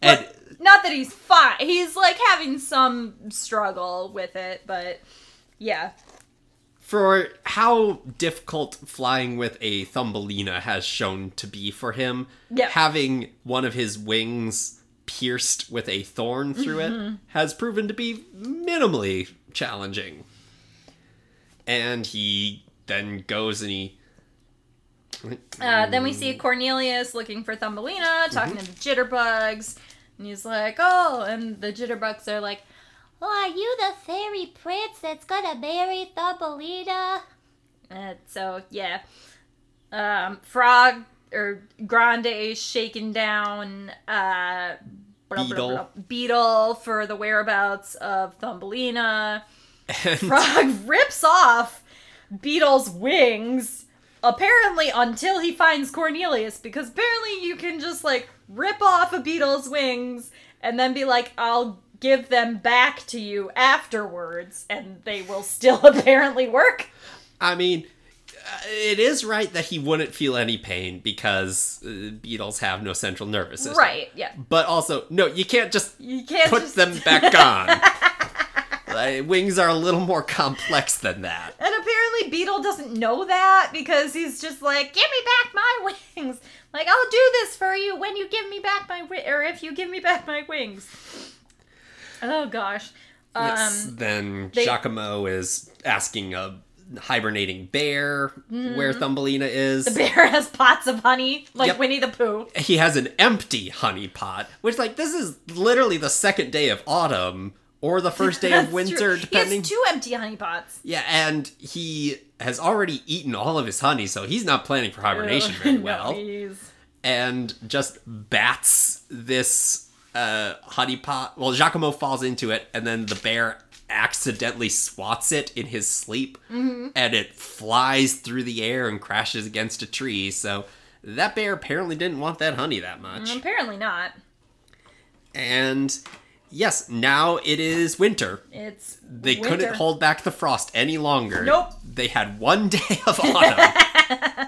And But not that he's fine. He's like having some struggle with it, but yeah. for how difficult flying with a Thumbelina has shown to be for him, Yeah. having one of his wings pierced with a thorn through Mm-hmm. it has proven to be minimally challenging. And he then goes and he. Uh, then we see Cornelius looking for Thumbelina, talking to the jitterbugs, and he's like, "Oh," and the jitterbugs are like, Oh, are you the fairy prince that's gonna marry Thumbelina? uh, "So yeah." Um, Frog or Grande is shaking down uh, blah, Beetle. blah, Beetle for the whereabouts of Thumbelina. And Frog rips off Beetle's wings, apparently until he finds Cornelius, because apparently you can just like rip off a beetle's wings and then be like, I'll give them back to you afterwards, and they will still apparently work. I mean, it is right that he wouldn't feel any pain because uh, beetles have no central nervous system. Right, yeah. But also, no, you can't just You can't put just... them back on. Like, wings are a little more complex than that. And apparently Beetle doesn't know that because he's just like, give me back my wings. Like, I'll do this for you when you give me back my wi- or if you give me back my wings. Oh gosh. Um yes. Then they- Jacquimo is asking a hibernating bear where Thumbelina is. Mm-hmm. the bear has pots of honey, like Yep. Winnie the Pooh. he has an empty honey pot, which like this is literally the second day of autumn or the first day of winter, true. depending. He has two empty honey pots. Yeah, and he has already eaten all of his honey, so he's not planning for hibernation very well. and just bats this uh, honey pot. Well, Jacquimo falls into it, and then the bear accidentally swats it in his sleep, Mm-hmm. and it flies through the air and crashes against a tree. So that bear apparently didn't want that honey that much. Apparently not. And yes, now it is winter. It's They winter. couldn't hold back the frost any longer. Nope. They had one day of autumn.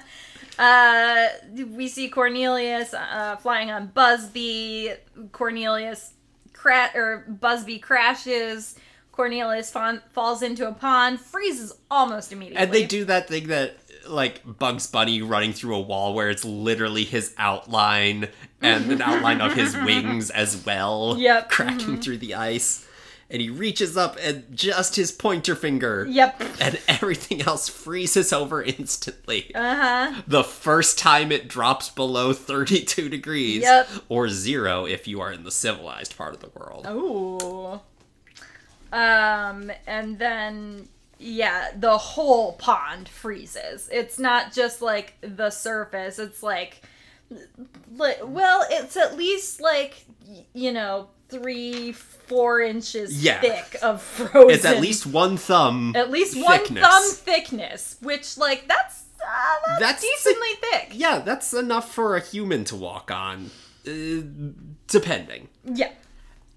Uh, we see Cornelius uh, flying on Buzzby. Cornelius cra- or Buzzby crashes. Cornelius fa- falls into a pond, freezes almost immediately. And they do that thing that like Bugs Bunny running through a wall where it's literally his outline and an outline of his wings as well. Yep. Cracking through the ice. And he reaches up and just his pointer finger. Yep. And everything else freezes over instantly. Uh huh. The first time it drops below 32 degrees. Yep. Or zero if you are in the civilized part of the world. Ooh. Um, and then yeah, the whole pond freezes. It's not just like the surface. It's like, li- well, it's at least like you know three, four inches Yeah. thick of frozen. It's at least one thumb. at least one thickness. thumb thickness, which like that's uh, that's, That's decently thick. Yeah, that's enough for a human to walk on. Uh, depending. Yeah.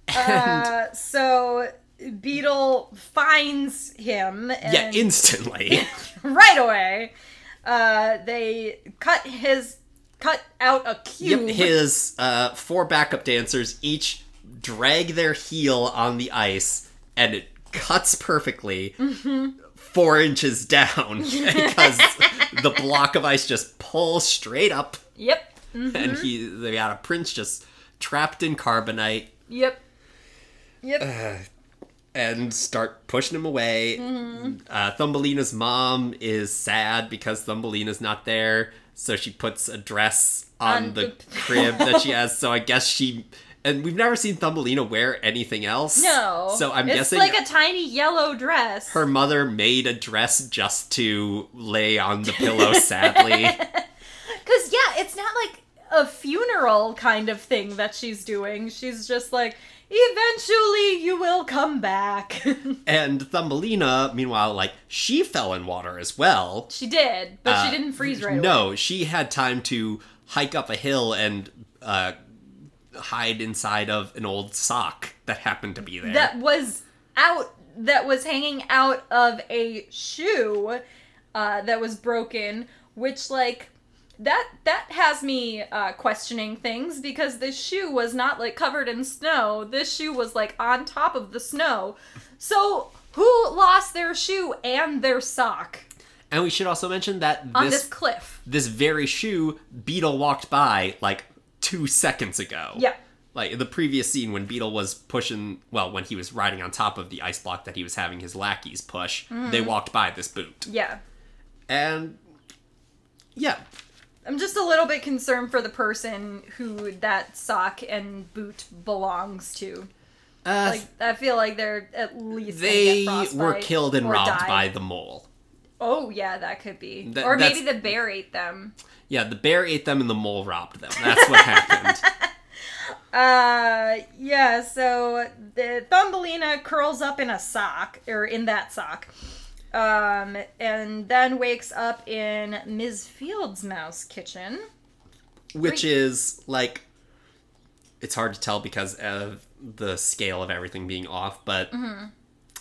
Uh, so Beetle finds him and Yeah, instantly. right away. Uh, they cut his cut out a cube. yep, his uh, four backup dancers each drag their heel on the ice, and it cuts perfectly Mm-hmm. four inches down because the block of ice just pulls straight up, Yep. and he they got a prince just trapped in carbonite. Yep. Yep. And start pushing him away. Mm-hmm. Uh, Thumbelina's mom is sad because Thumbelina's not there, so she puts a dress on, On the, the crib that she has. So I guess she. And we've never seen Thumbelina wear anything else. no. So I'm guessing. it's guessing like a tiny yellow dress. her mother made a dress just to lay on the pillow sadly. Because yeah, it's not like a funeral kind of thing that she's doing. She's just like, eventually you will come back. and Thumbelina, meanwhile, like, she fell in water as well. she did, but Uh, she didn't freeze right away. No, she had time to hike up a hill and uh, hide inside of an old sock that happened to be there. that was out that was hanging out of a shoe uh, that was broken, which like that that has me uh, questioning things because this shoe was not like covered in snow. This shoe was like on top of the snow. So who lost their shoe and their sock And we should also mention that on this this cliff? this very shoe Beetle walked by like two seconds ago. Yeah. Like the previous scene when Beetle was pushing, well, when he was riding on top of the ice block that he was having his lackeys push, they walked by this boot. Yeah. And yeah, I'm just a little bit concerned for the person who that sock and boot belongs to. uh, Like I feel like they're at least they were killed and robbed die. by the mole. Oh yeah, that could be. That- or maybe the bear ate them. Yeah, the bear ate them and the mole robbed them. That's what happened. Uh yeah, so the Thumbelina curls up in a sock or in that sock. Um and then wakes up in Ms. Fields' mouse kitchen. Which is like it's hard to tell because of the scale of everything being off, but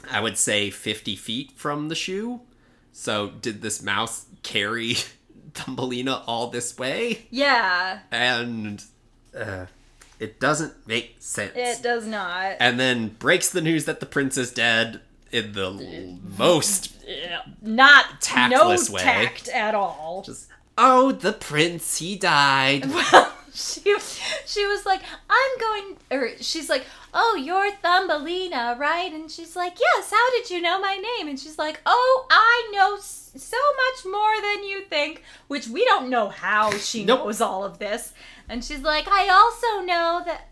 I would say 50 feet from the shoe. So did this mouse carry Thumbelina all this way? Yeah, And uh, it doesn't make sense. it does not. and then breaks the news that the prince is dead in the l- most Not Tactless no way. tact at all. just oh the prince he died Well, she she was like, I'm going, or she's like, oh, you're Thumbelina, right? And she's like, yes. How did you know my name? And she's like, oh, I know so much more than you think. Which we don't know how she Nope. knows all of this. And she's like, I also know that.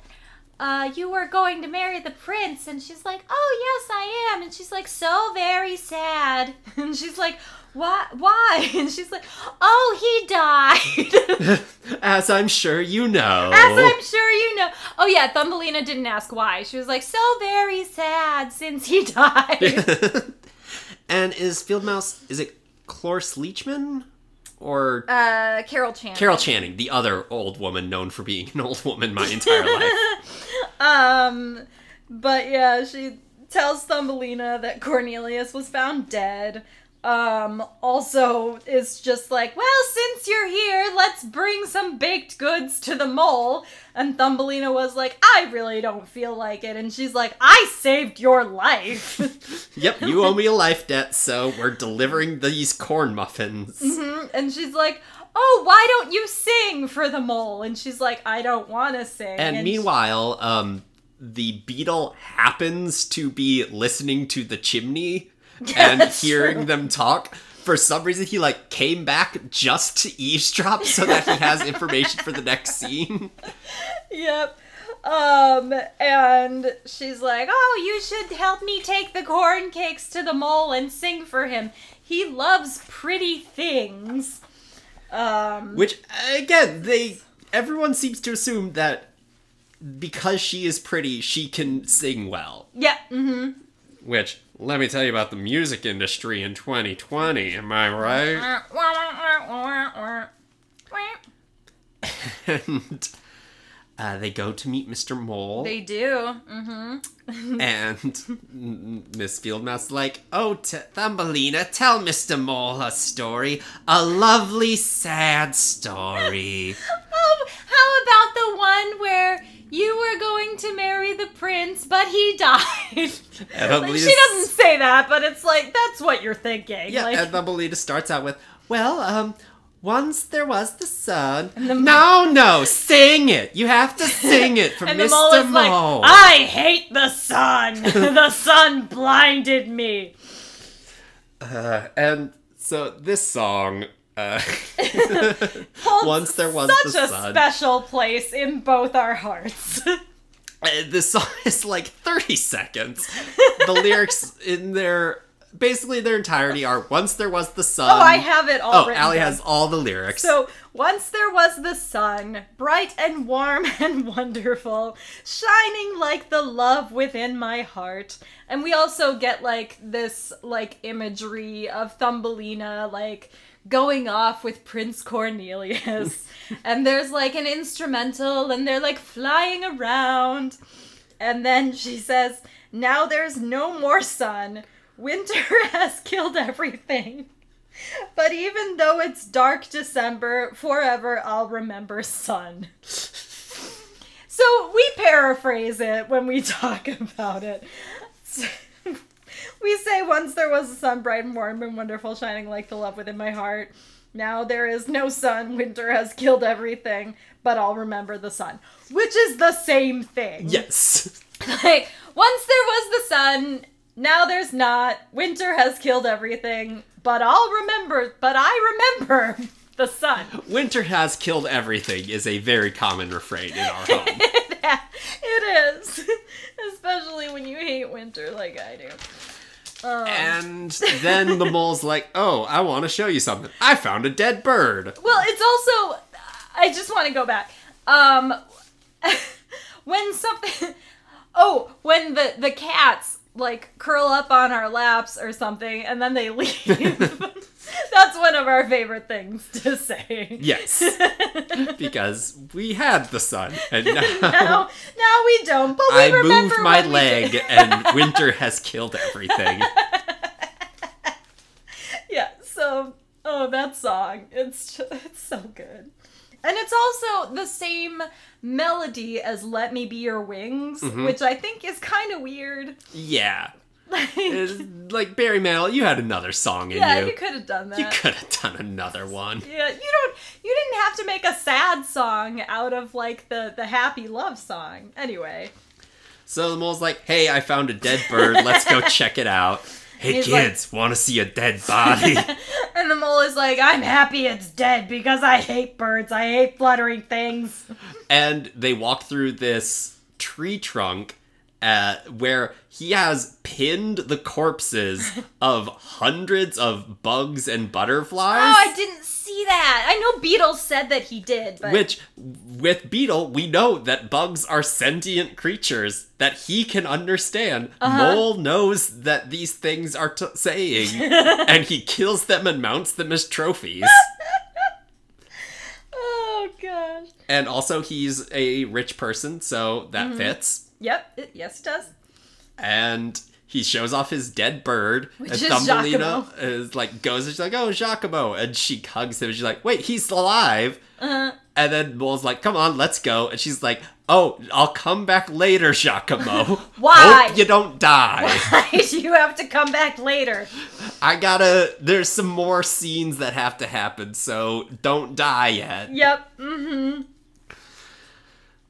Uh, you were going to marry the prince, and she's like, "Oh yes, I am." And she's like, "So very sad." And she's like, "Why? Why?" And she's like, "Oh, he died." as i'm sure you know As I'm sure you know. Oh yeah, Thumbelina didn't ask why. She was like, so very sad since he died. and is field mouse is it cloris leachman or uh, Carol Chan. carol channing the other old woman known for being an old woman my entire life Um, but yeah, she tells Thumbelina that Cornelius was found dead. Um, also is just like, well, since you're here, let's bring some baked goods to the mole. And Thumbelina was like, I really don't feel like it. And she's like, I saved your life. yep you owe me a life debt so we're delivering these corn muffins Mhm. And she's like, "Oh, why don't you sing for the mole?" And she's like, "I don't want to sing." And she- meanwhile, um, the beetle happens to be listening to the chimney and hearing true. them talk. For some reason, he like came back just to eavesdrop so that he has information for the next scene. yep. Um, and she's like, "Oh, you should help me take the corn cakes to the mole and sing for him. He loves pretty things." Um, Which again, they everyone seems to assume that because she is pretty, she can sing well. yeah. Mm-hmm. Which let me tell you about the music industry in 2020. Am I right? and uh, they go to meet Mr. Mole, They do. Mm-hmm. and Miss Fieldmouse like, "Oh, t- Thumbelina, tell Mr. Mole a story, a lovely, sad story." Oh, how about the one where you were going to marry the prince, but he died? Like, she doesn't say that, but it's like that's what you're thinking. Yeah, like, and Thumbelina starts out with, "Well, um." Once there was the sun. the- no, no, sing it. You have to sing it for Mr. mole like, I hate the sun. the sun blinded me. Uh, and so this song, uh, once there was such the a sun. special place in both our hearts. Uh, this song is like 30 seconds. the lyrics in their basically their entirety are once there was the sun. oh, I have it all Oh, written Ali down. has all the lyrics. So once there was the sun, bright and warm and wonderful, shining like the love within my heart. And we also get like this like imagery of Thumbelina like going off with Prince Cornelius. and there's like an instrumental and they're like flying around. And then she says, Now there's no more sun. Winter has killed everything. But even though it's dark December, forever I'll remember sun. So we paraphrase it when we talk about it. We say, Once there was a sun bright and warm and wonderful, shining like the love within my heart. Now there is no sun. Winter has killed everything, but I'll remember the sun. Which is the same thing. Yes. Like, once there was the sun, now there's not. Winter has killed everything, but I'll remember, but I remember the sun. Winter has killed everything is a very common refrain in our home. it is. Especially when you hate winter like I do. Um, and then the mole's like, "Oh, I want to show you something. I found a dead bird." Well, it's also I just want to go back. Um when something Oh, when the the cats like curl up on our laps or something and then they leave. That's one of our favorite things to say. Yes. because we had the sun and now, now, now we don't. But we I remember moved my leg and winter has killed everything. yeah. So, oh, that song. It's it's so good, and it's also the same melody as "Let Me Be Your Wings," Mm-hmm. which I think is kind of weird. Yeah. Like, like Barry Manilow, you had another song in yeah, you. Yeah, you could have done that. You could have done another one. Yeah, you don't. You didn't have to make a sad song out of like the the happy love song. Anyway, So the mole's like, "Hey, I found a dead bird. Let's go check it out." Hey He's like- kids, want to see a dead body? and the mole is like, "I'm happy it's dead because I hate birds. I hate fluttering things." and they walk through this tree trunk uh, where he has pinned the corpses of hundreds of bugs and butterflies. Oh, I didn't see that. I know Beatles said that he did, but Which, with Beetle, we know that bugs are sentient creatures that he can understand. Uh-huh. Mole knows that these things are t- saying, and he kills them and mounts them as trophies. oh gosh. and also, he's a rich person, so that Mm-hmm. fits. Yep. It, yes, it does. And he shows off his dead bird, Which and is Thumbelina is like goes and she's like, "Oh, Jacquimo," and she hugs him. And she's like, "Wait, he's alive." Uh, And then Mole's like, "Come on, let's go." And she's like, "Oh, I'll come back later, Jacquimo. Why? Hope you don't die. why do you have to come back later? I gotta. There's some more scenes that have to happen, so don't die yet." Yep. Mm-hmm.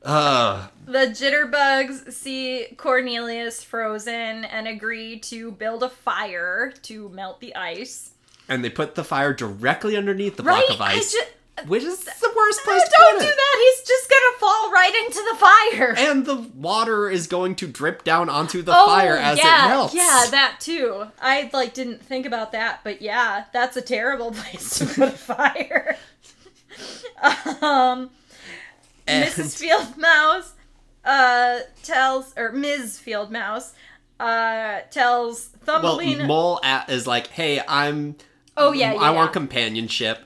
Uh, The jitterbugs see Cornelius frozen and agree to build a fire to melt the ice. and they put the fire directly underneath the block Right? of I ice, ju- which is the worst No, place to put it. don't do it. that. He's just gonna fall right into the fire. And the water is going to drip down onto the oh, fire as yeah, it melts. yeah, that too. I like didn't think about that, but yeah, that's a terrible place to put a fire. um, And- Mrs. Field Mouse uh tells or Ms. Field Mouse uh tells Well, Thumbelina. Mole a- is like, "Hey, I'm. oh yeah, yeah, I want yeah. companionship,"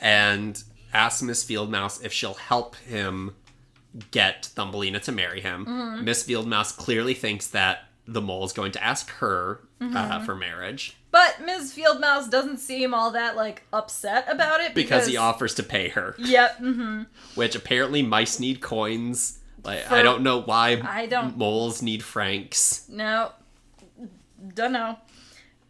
and asks Miss Field Mouse if she'll help him get Thumbelina to marry him. Mm-hmm. Miss Fieldmouse clearly thinks that the mole is going to ask her Mm-hmm. uh, for marriage But Ms. Field Mouse doesn't seem all that like upset about it because because, he offers to pay her. Yep. hmm Which apparently mice need coins. Like For- I don't know why I don't- moles need francs. No. Don't know.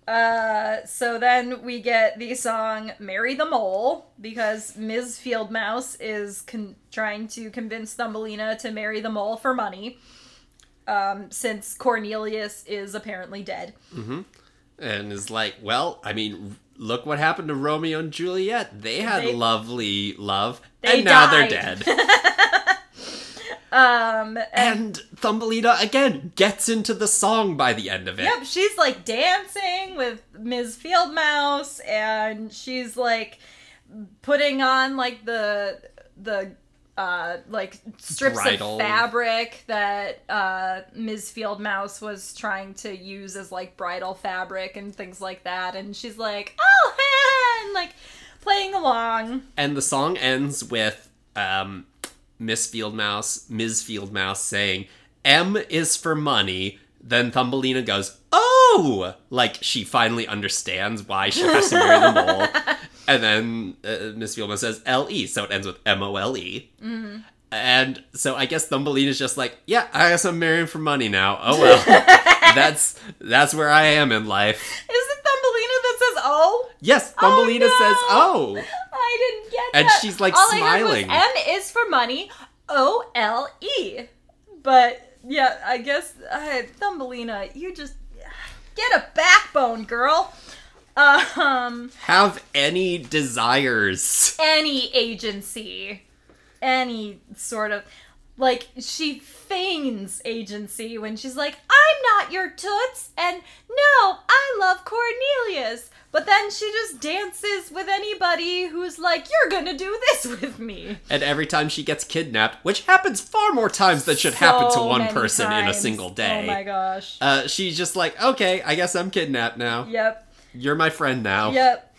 Uh, so then we get the song "Marry the Mole" because Ms. Field Mouse is con- trying to convince Thumbelina to marry the mole for money. Um, since Cornelius is apparently dead. and is like, well, I mean, look what happened to Romeo and Juliet. They had They- lovely love, They and now they're dead. Um, and and Thumbelina again gets into the song by the end of it. Yep, she's like dancing with Ms. Field Mouse, and she's like putting on like the the uh like strips Bridal. of fabric that uh Ms. Field Mouse was trying to use as like bridal fabric and things like that, and she's like, oh, and like playing along. And the song ends with um, Miss Fieldmouse, Ms. Fieldmouse saying, M is for money. Then Thumbelina goes, "Oh!" Like she finally understands why she has to marry the mole. and then uh, Miss Fielman says L E, so it ends with M O L E. And so I guess Thumbelina's just like, "Yeah, I guess I'm marrying for money now. Oh well, that's that's where I am in life." Is it Thumbelina that says "oh"? Yes, Thumbelina no. says, "Oh." I didn't get And that. she's, like, All I heard was smiling. M is for money, O L E. But yeah, I guess uh, Thumbelina, you just get a backbone, girl. Um, Have any desires? any agency, any sort of like she feigns agency when she's like, "I'm not your toots," and no, I love Cornelius. But then she just dances with anybody who's like, "You're gonna do this with me." And every time she gets kidnapped, which happens far more times than should happen to one person in a single day. Oh my gosh. Uh, she's just like, okay, I guess I'm kidnapped now. Yep. You're my friend now. Yep.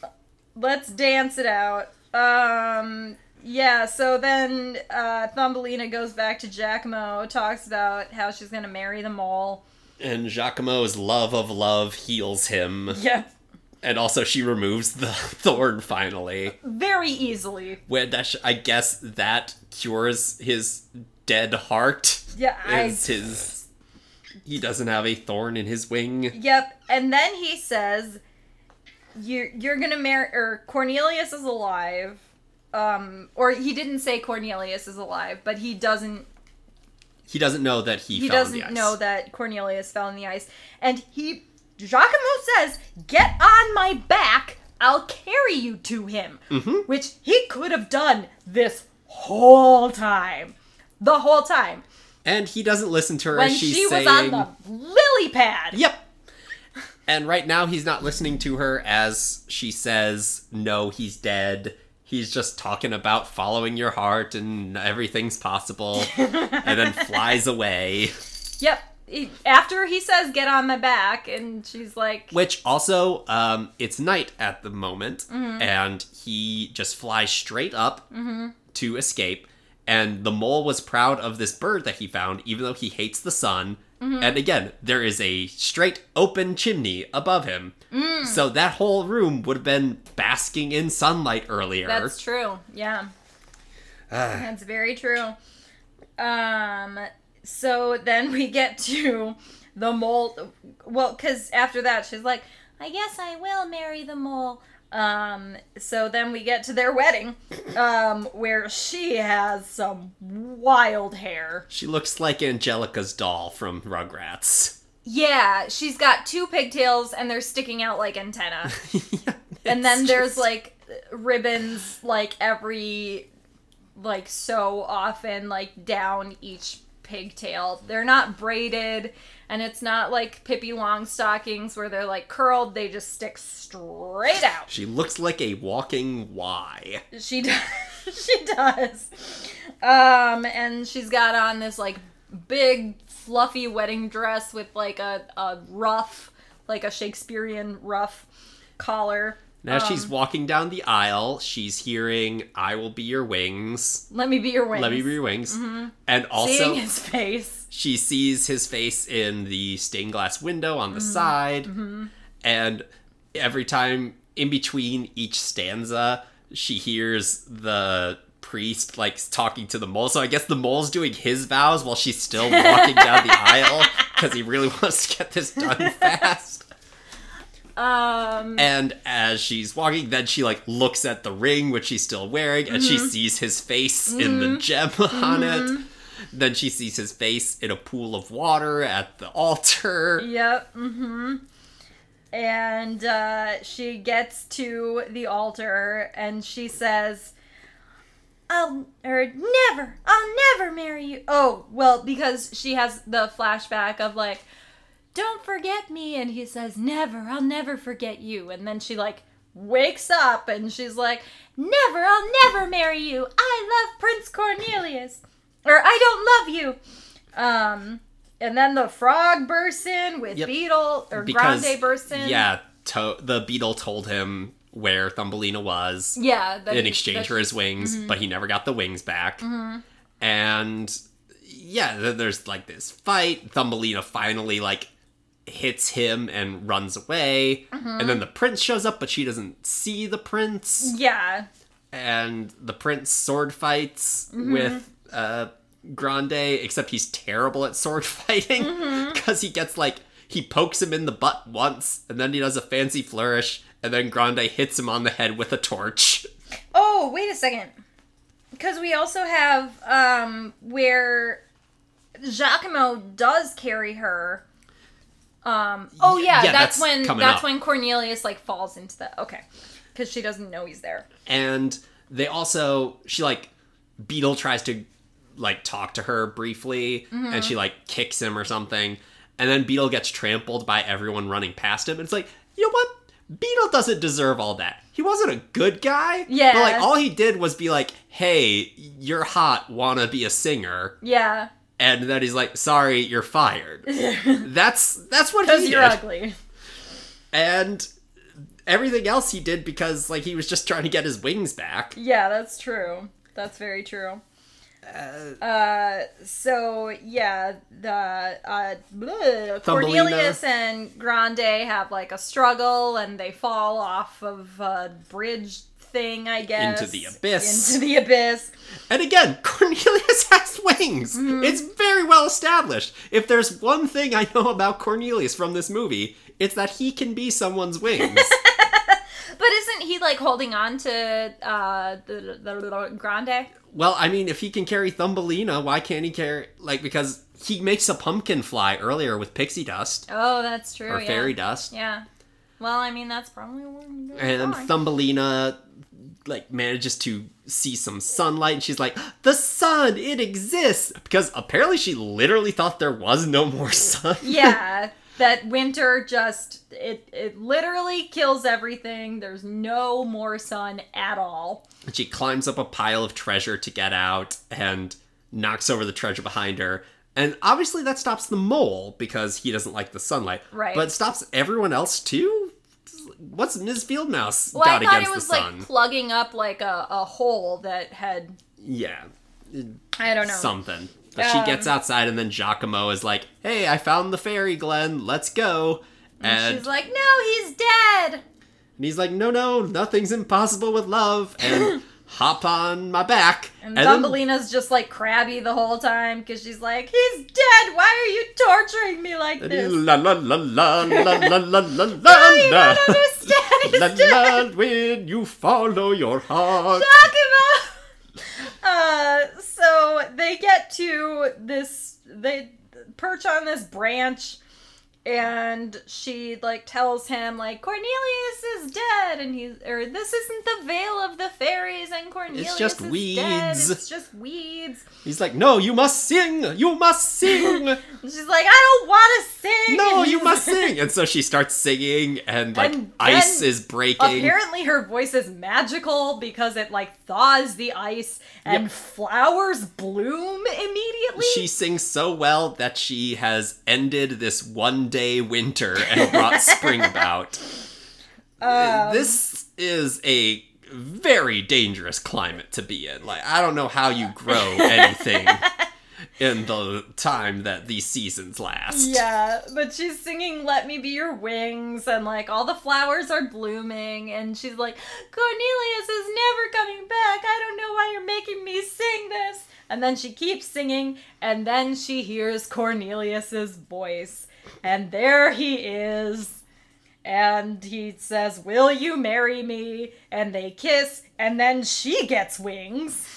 Let's dance it out. Um yeah, so then uh Thumbelina goes back to Jacquimo, talks about how she's gonna marry the mole. And Jacquimo's love of love heals him. Yep. And also, she removes the thorn finally. Very easily. When that sh- I guess that cures his dead heart. Yeah, I Is his. He doesn't have a thorn in his wing. Yep. And then he says you're you're gonna marry or Cornelius is alive. Um or he didn't say Cornelius is alive, but he doesn't He doesn't know that he, he doesn't the ice. know that Cornelius fell in the ice. And he Jacquimo says, "Get on my back. I'll carry you to him." Mhm. Which he could have done this whole time. The whole time. And he doesn't listen to her When as she's she was saying. on the lily pad. Yep. And right now he's not listening to her as she says, "No, he's dead." He's just talking about following your heart and everything's possible, and then flies away. Yep. He- After he says, "Get on my back," and she's like, Which also, um, it's night at the moment, Mm-hmm. and he just flies straight up to escape. And the mole was proud of this bird that he found, even though he hates the sun. Mm-hmm. And again, there is a straight open chimney above him. Mm. So that whole room would have been basking in sunlight earlier. "That's true." Yeah. Ah. That's very true. Um, so then we get to the mole. Well, because after that, she's like, I guess I will marry the mole. Um, so then we get to their wedding, um, where she has some wild hair. she looks like Angelica's doll from Rugrats. Yeah, she's got two pigtails and they're sticking out like antenna. and then It's there's just- like ribbons like every like so often like down each pigtail they're not braided and it's not like pippi long stockings where they're like curled they just stick straight out She looks like a walking Y. she does she does um and she's got on this like big fluffy wedding dress with like a, a ruff like a shakespearean ruff collar Now she's Um, walking down the aisle. She's hearing "I will be your wings." let me be your wings Let me be your wings. And also, seeing his face she sees his face in the stained glass window on the Mm-hmm. side. And every time in between each stanza, she hears the priest like talking to the mole. So I guess the mole's doing his vows while she's still walking down the aisle because he really wants to get this done fast. um And as she's walking, then she like looks at the ring which she's still wearing, and she sees his face in the gem on it. Then she sees his face in a pool of water at the altar. Yep. Mm-hmm. And uh, she gets to the altar and she says, "I'll or never, I'll never marry you." Oh, well, because she has the flashback of like, "Don't forget me," and he says, "Never, I'll never forget you." And then she like wakes up and she's like, "Never, I'll never marry you. I love Prince Cornelius." Or I don't love you. Um, and then the frog bursts in with Yep. Beetle or Because Grande bursts in. yeah, to- the beetle told him where Thumbelina was yeah. that in he- exchange for his wings, mm-hmm. but he never got the wings back. Mm-hmm. And yeah, there's like this fight. Thumbelina finally like hits him and runs away. Mm-hmm. And then the prince shows up, but she doesn't see the prince. Yeah. And the prince sword fights with uh, Grande, except he's terrible at sword fighting because he gets like he pokes him in the butt once, and then he does a fancy flourish, and then Grande hits him on the head with a torch. Oh, wait a second. Because we also have um where Jacquimo does carry her. Um. Oh yeah, yeah, that's, that's when that's up. when Cornelius like falls into the okay, because she doesn't know he's there. and they also she like beetle tries to like talk to her briefly and she like kicks him or something and then beetle gets trampled by everyone running past him And it's like you know what beetle doesn't deserve all that he wasn't a good guy Yeah. but like all he did was be like hey you're hot wanna be a singer Yeah, and then he's like sorry you're fired that's that's what because he you're ugly. and everything else he did because like he was just trying to get his wings back Yeah, that's true. That's very true. Uh, so yeah, the uh, bleh, Cornelius and Grande have like a struggle, and they fall off of a bridge thing, I guess, Into the abyss. Into the abyss. And again, Cornelius has wings. Mm-hmm. It's very well established. If there's one thing I know about Cornelius from this movie, it's that he can be someone's wings. But isn't he like holding on to uh the, the, the Grande? well, I mean, if he can carry Thumbelina, why can't he carry like because he makes a pumpkin fly earlier with pixie dust Oh, that's true. or yeah. fairy dust, Yeah. Well, I mean, that's probably going. and Thumbelina like manages to see some sunlight and she's like the sun it exists because apparently she literally thought there was no more sun yeah that winter just it it literally kills everything there's no more sun at all And she climbs up a pile of treasure to get out and knocks over the treasure behind her. And obviously that stops the mole because he doesn't like the sunlight. Right. But it stops everyone else too? What's Ms. Fieldmouse well got i thought it was like plugging up like a, a hole that had yeah. i don't know Something. But she Um, gets outside and then Jacquimo is like, hey, I found the fairy Glen, let's go. And, she's like no he's dead and he's like, no, no, nothing's impossible with love. And hop on my back. and, then- Thumbelina's just like crabby the whole time because she's like he's dead why are you torturing me like this la la la la la la la la la you don't understand he's La dead la when you follow your heart. Jacquimo! Uh, so they get to this, they perch on this branch, and she like tells him like Cornelius is dead, and he's or this isn't the vale of the fairies, and Cornelius It's just weeds. dead. It's just weeds. He's like, no, you must sing. You must sing. She's like, I don't want to sing. No, you must sing. And so she starts singing, and like And ice is breaking. Apparently, her voice is magical because it like thaws the ice and Yep. flowers bloom immediately. She sings so well that she has ended this one day winter and brought spring about. Um, this is a very dangerous climate to be in. Like, I don't know how you grow anything in the time that these seasons last. Yeah, but she's singing Let Me Be Your Wings and like all the flowers are blooming and she's like, Cornelius is never coming back. I don't know why you're making me sing this. And then she keeps singing and then she hears Cornelius's voice and there he is. And he says, Will you marry me? And they kiss, and then she gets wings.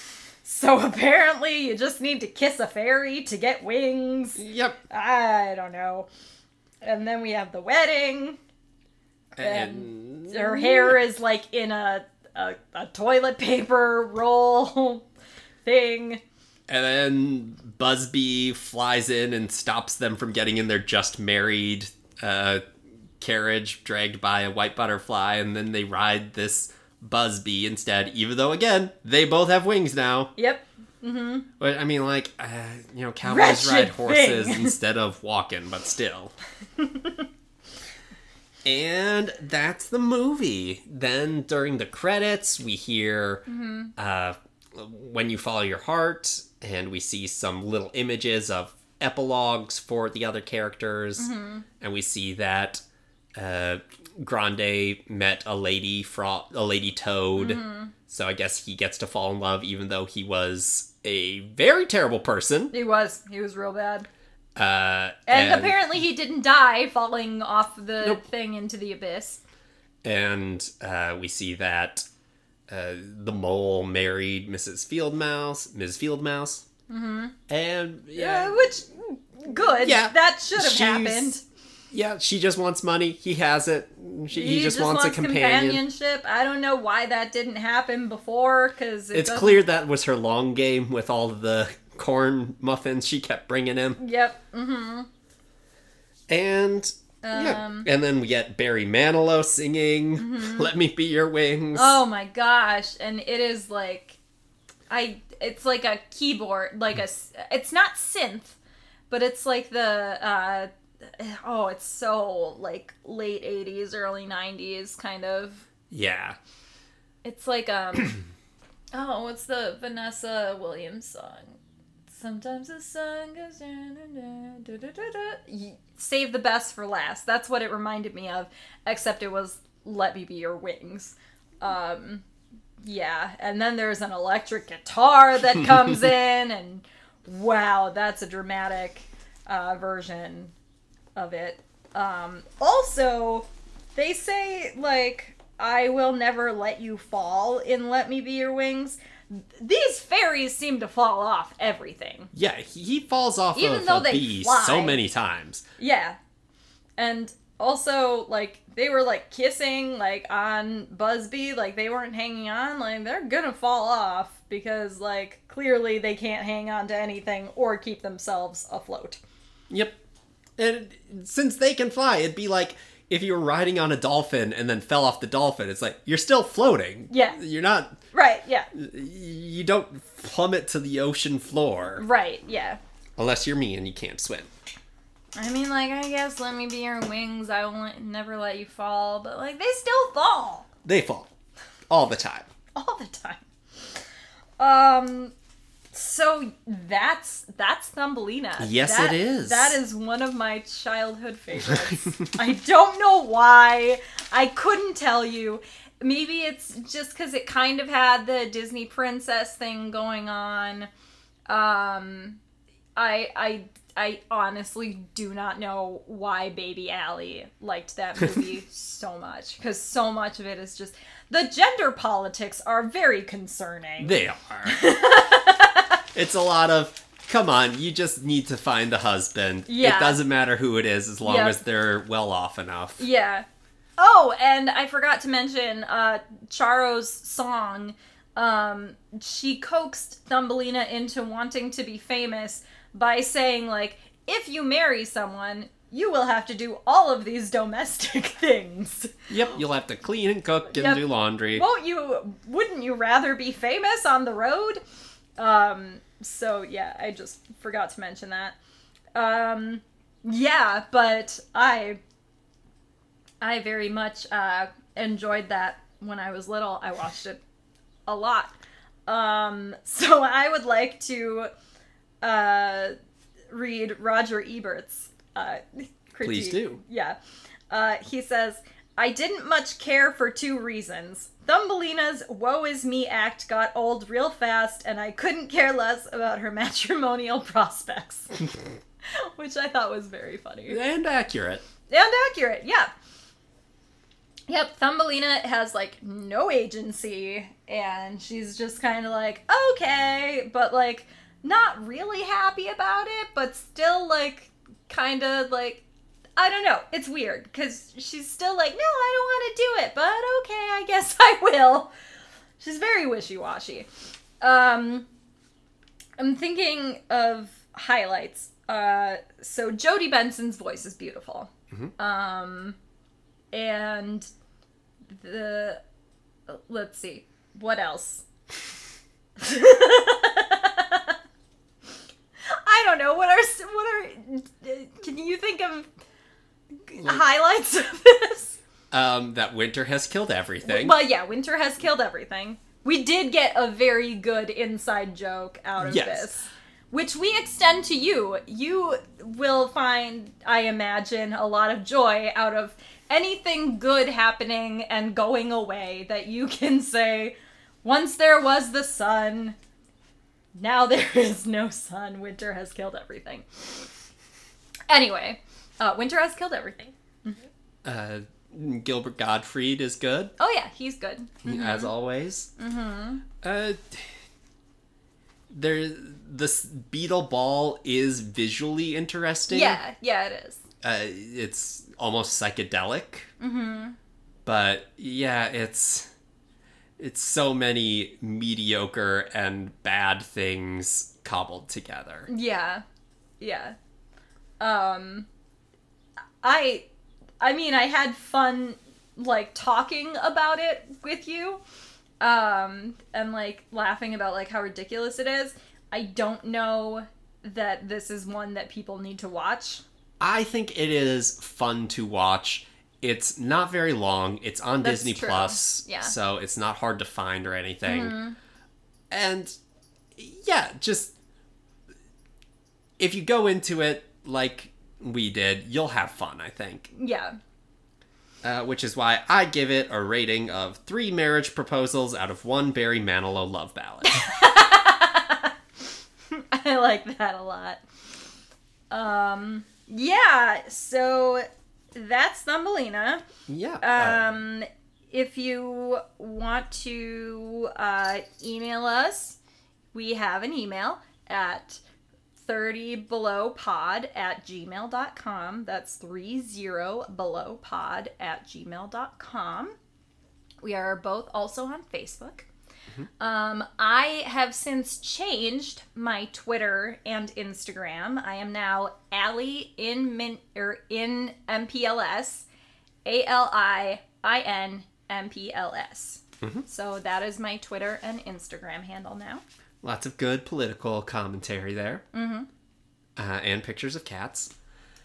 So apparently, you just need to kiss a fairy to get wings. Yep. I don't know. And then we have the wedding. And And her hair is like in a a, a toilet paper roll thing. And then Buzzby flies in and stops them from getting in their just married uh, carriage dragged by a white butterfly, and then they ride this Buzzby instead, even though, again, they both have wings now. Yep. Mm-hmm. But I mean, like, uh, you know, cowboys Wretched ride horses instead of walking, but still. and that's the movie. Then during the credits, we hear Mm-hmm. uh, "When You Follow Your Heart," and we see some little images of epilogues for the other characters, and we see that uh, Grande met a lady from a lady Toad. So I guess he gets to fall in love, even though he was a very terrible person. He was. He was real bad. Uh, And, apparently he didn't die falling off the Nope. thing into the abyss. and uh, we see that uh, the mole married Mrs. Fieldmouse, Ms. Fieldmouse, mm-hmm. and Yeah, yeah, which good. Yeah. that should have happened. yeah, she just wants money. He has it. She, he, just, wants, a companion. companionship. I don't know why that didn't happen before, because It's clear that was her long game with all the corn muffins she kept bringing him, Yep. Mm-hmm. and yeah, Um, and then we get Barry Manilow singing "Let Me Be Your Wings." Oh my gosh! And it is like, I. It's like a keyboard, like a, It's not synth, but it's like the. uh Oh, it's so like late '80s, early '90s kind of. yeah, It's like um. oh, what's the Vanessa Williams song? Sometimes the sun goes down. and da, da, da, da. Save the best for last. That's what it reminded me of, except it was "Let Me Be Your Wings." Um, yeah, and then there's an electric guitar that comes in, and wow, that's a dramatic uh, version of it. Um, also, they say like I will never let you fall in Let Me Be Your Wings. These fairies seem to fall off everything. yeah. He, falls off Even of though a they bee fly. so many times. Yeah. And also like they were like kissing like on Buzzby, like they weren't hanging on, like they're gonna fall off because like clearly they can't hang on to anything or keep themselves afloat. Yep. And since they can fly, it'd be like if you were riding on a dolphin and then fell off the dolphin. It's like you're still floating. Yeah. You're not. Right, yeah. You don't plummet to the ocean floor Right, yeah. unless you're me and you can't swim. I mean, like, I guess let me be your wings. I will let- never let you fall, but like, they still fall They fall all the time. all the time. Um, so that's that's Thumbelina. Yes, That- it is. That is one of my childhood favorites. I don't know why. I couldn't tell you. Maybe it's just because it kind of had the Disney princess thing going on. Um, I I I honestly do not know why Baby Ali liked that movie so much because so much of it is just the gender politics are very concerning. They are. it's a lot of. Come on, you just need to find a husband. Yeah. It doesn't matter who it is as long Yep. as they're well off enough. Yeah. Oh, and I forgot to mention uh Charo's song. Um she coaxed Thumbelina into wanting to be famous by saying like if you marry someone, you will have to do all of these domestic things. Yep, you'll have to clean and cook and Yep. do laundry. Won't you wouldn't you rather be famous on the road? Um so yeah, I just forgot to mention that. Um yeah, but I I very much uh enjoyed that when I was little. I watched it a lot. Um so I would like to uh read Roger Ebert's uh critique. Please do. Yeah. Uh, he says, I didn't much care for two reasons. Thumbelina's woe is me act got old real fast, and I couldn't care less about her matrimonial prospects. Which I thought was very funny. And accurate. And accurate, yeah. Yep, Thumbelina has like no agency, and she's just kind of like, okay, but like not really happy about it, but still like kind of like, I don't know. It's weird because she's still like, no, I don't want to do it, but okay, I guess I will. She's very wishy washy. Um, I'm thinking of highlights. Uh, so Jodi Benson's voice is beautiful. Um, and the let's see what else. I don't know what are what are. Can you think of highlights of this? Um, that winter has killed everything. Well, yeah, winter has killed everything. We did get a very good inside joke out of Yes. this. which we extend to you. You will find, I imagine, a lot of joy out of anything good happening and going away that you can say, once there was the sun, now there is no sun. Winter has killed everything. Anyway, uh, winter has killed everything. Uh, Gilbert Gottfried is good Oh yeah, he's good. as always. Mm-hmm. Uh, there, this beetle ball is visually interesting. Yeah, yeah, it is. uh, it's almost psychedelic. Mm-hmm. But yeah, it's it's so many mediocre and bad things cobbled together. Yeah. Yeah. Um I I mean, I had fun like talking about it with you. Um and like laughing about like how ridiculous it is. I don't know that this is one that people need to watch. I think it is fun to watch. It's not very long. It's on That's Disney true. Plus, Yeah. so it's not hard to find or anything. Mm-hmm. And yeah, just if you go into it like we did, you'll have fun, I think. Yeah. Uh, which is why I give it a rating of three marriage proposals out of one Barry Manilow love ballad. I like that a lot. Um yeah, so that's Thumbelina. yeah. uh, Um, if you want to uh, email us, we have an email at 30belowpod at gmail.com. That's 30 below pod at gmail.com. We are both also on Facebook. Mm-hmm. Um, I have since changed my Twitter and Instagram. I am now Ali in min or in MPLS. A L I I N M P L S. Mm-hmm. So that is my Twitter and Instagram handle now. Lots of good political commentary there. Mm-hmm. Uh, and pictures of cats.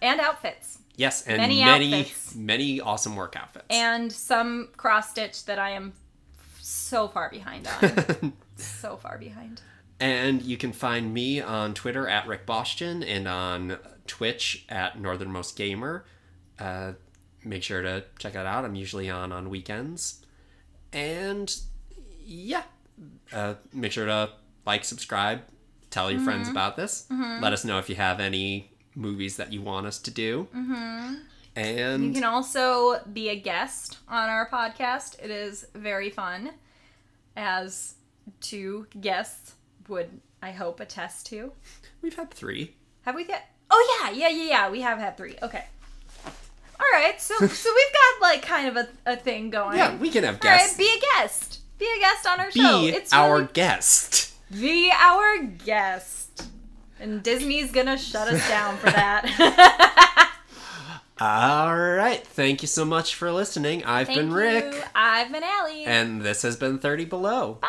And outfits. Yes, and Many many, many, awesome work outfits. And some cross stitch that I am so far behind on. so far behind. And you can find me on Twitter at Rick Boston and on Twitch at Northernmost Gamer. Uh, make sure to check that out. I'm usually on on weekends. And yeah, uh, make sure to like, subscribe, tell your friends about this. Let us know if you have any movies that you want us to do. Mm-hmm. And You can also be a guest on our podcast. It is very fun, as two guests would, I hope, attest to. we've had three. Have we got? Oh yeah, yeah, yeah, yeah. We have had three. Okay. All right. So, so we've got like kind of a, a thing going. Yeah, we can have All right. guests. Be a guest. Be a guest on our Be show. It's our really- guest. Be our guest. And Disney's gonna shut us down for that. All right. Thank you so much for listening. I've Thank been Rick. you. I've been Ali. And this has been 30 Below. Bye.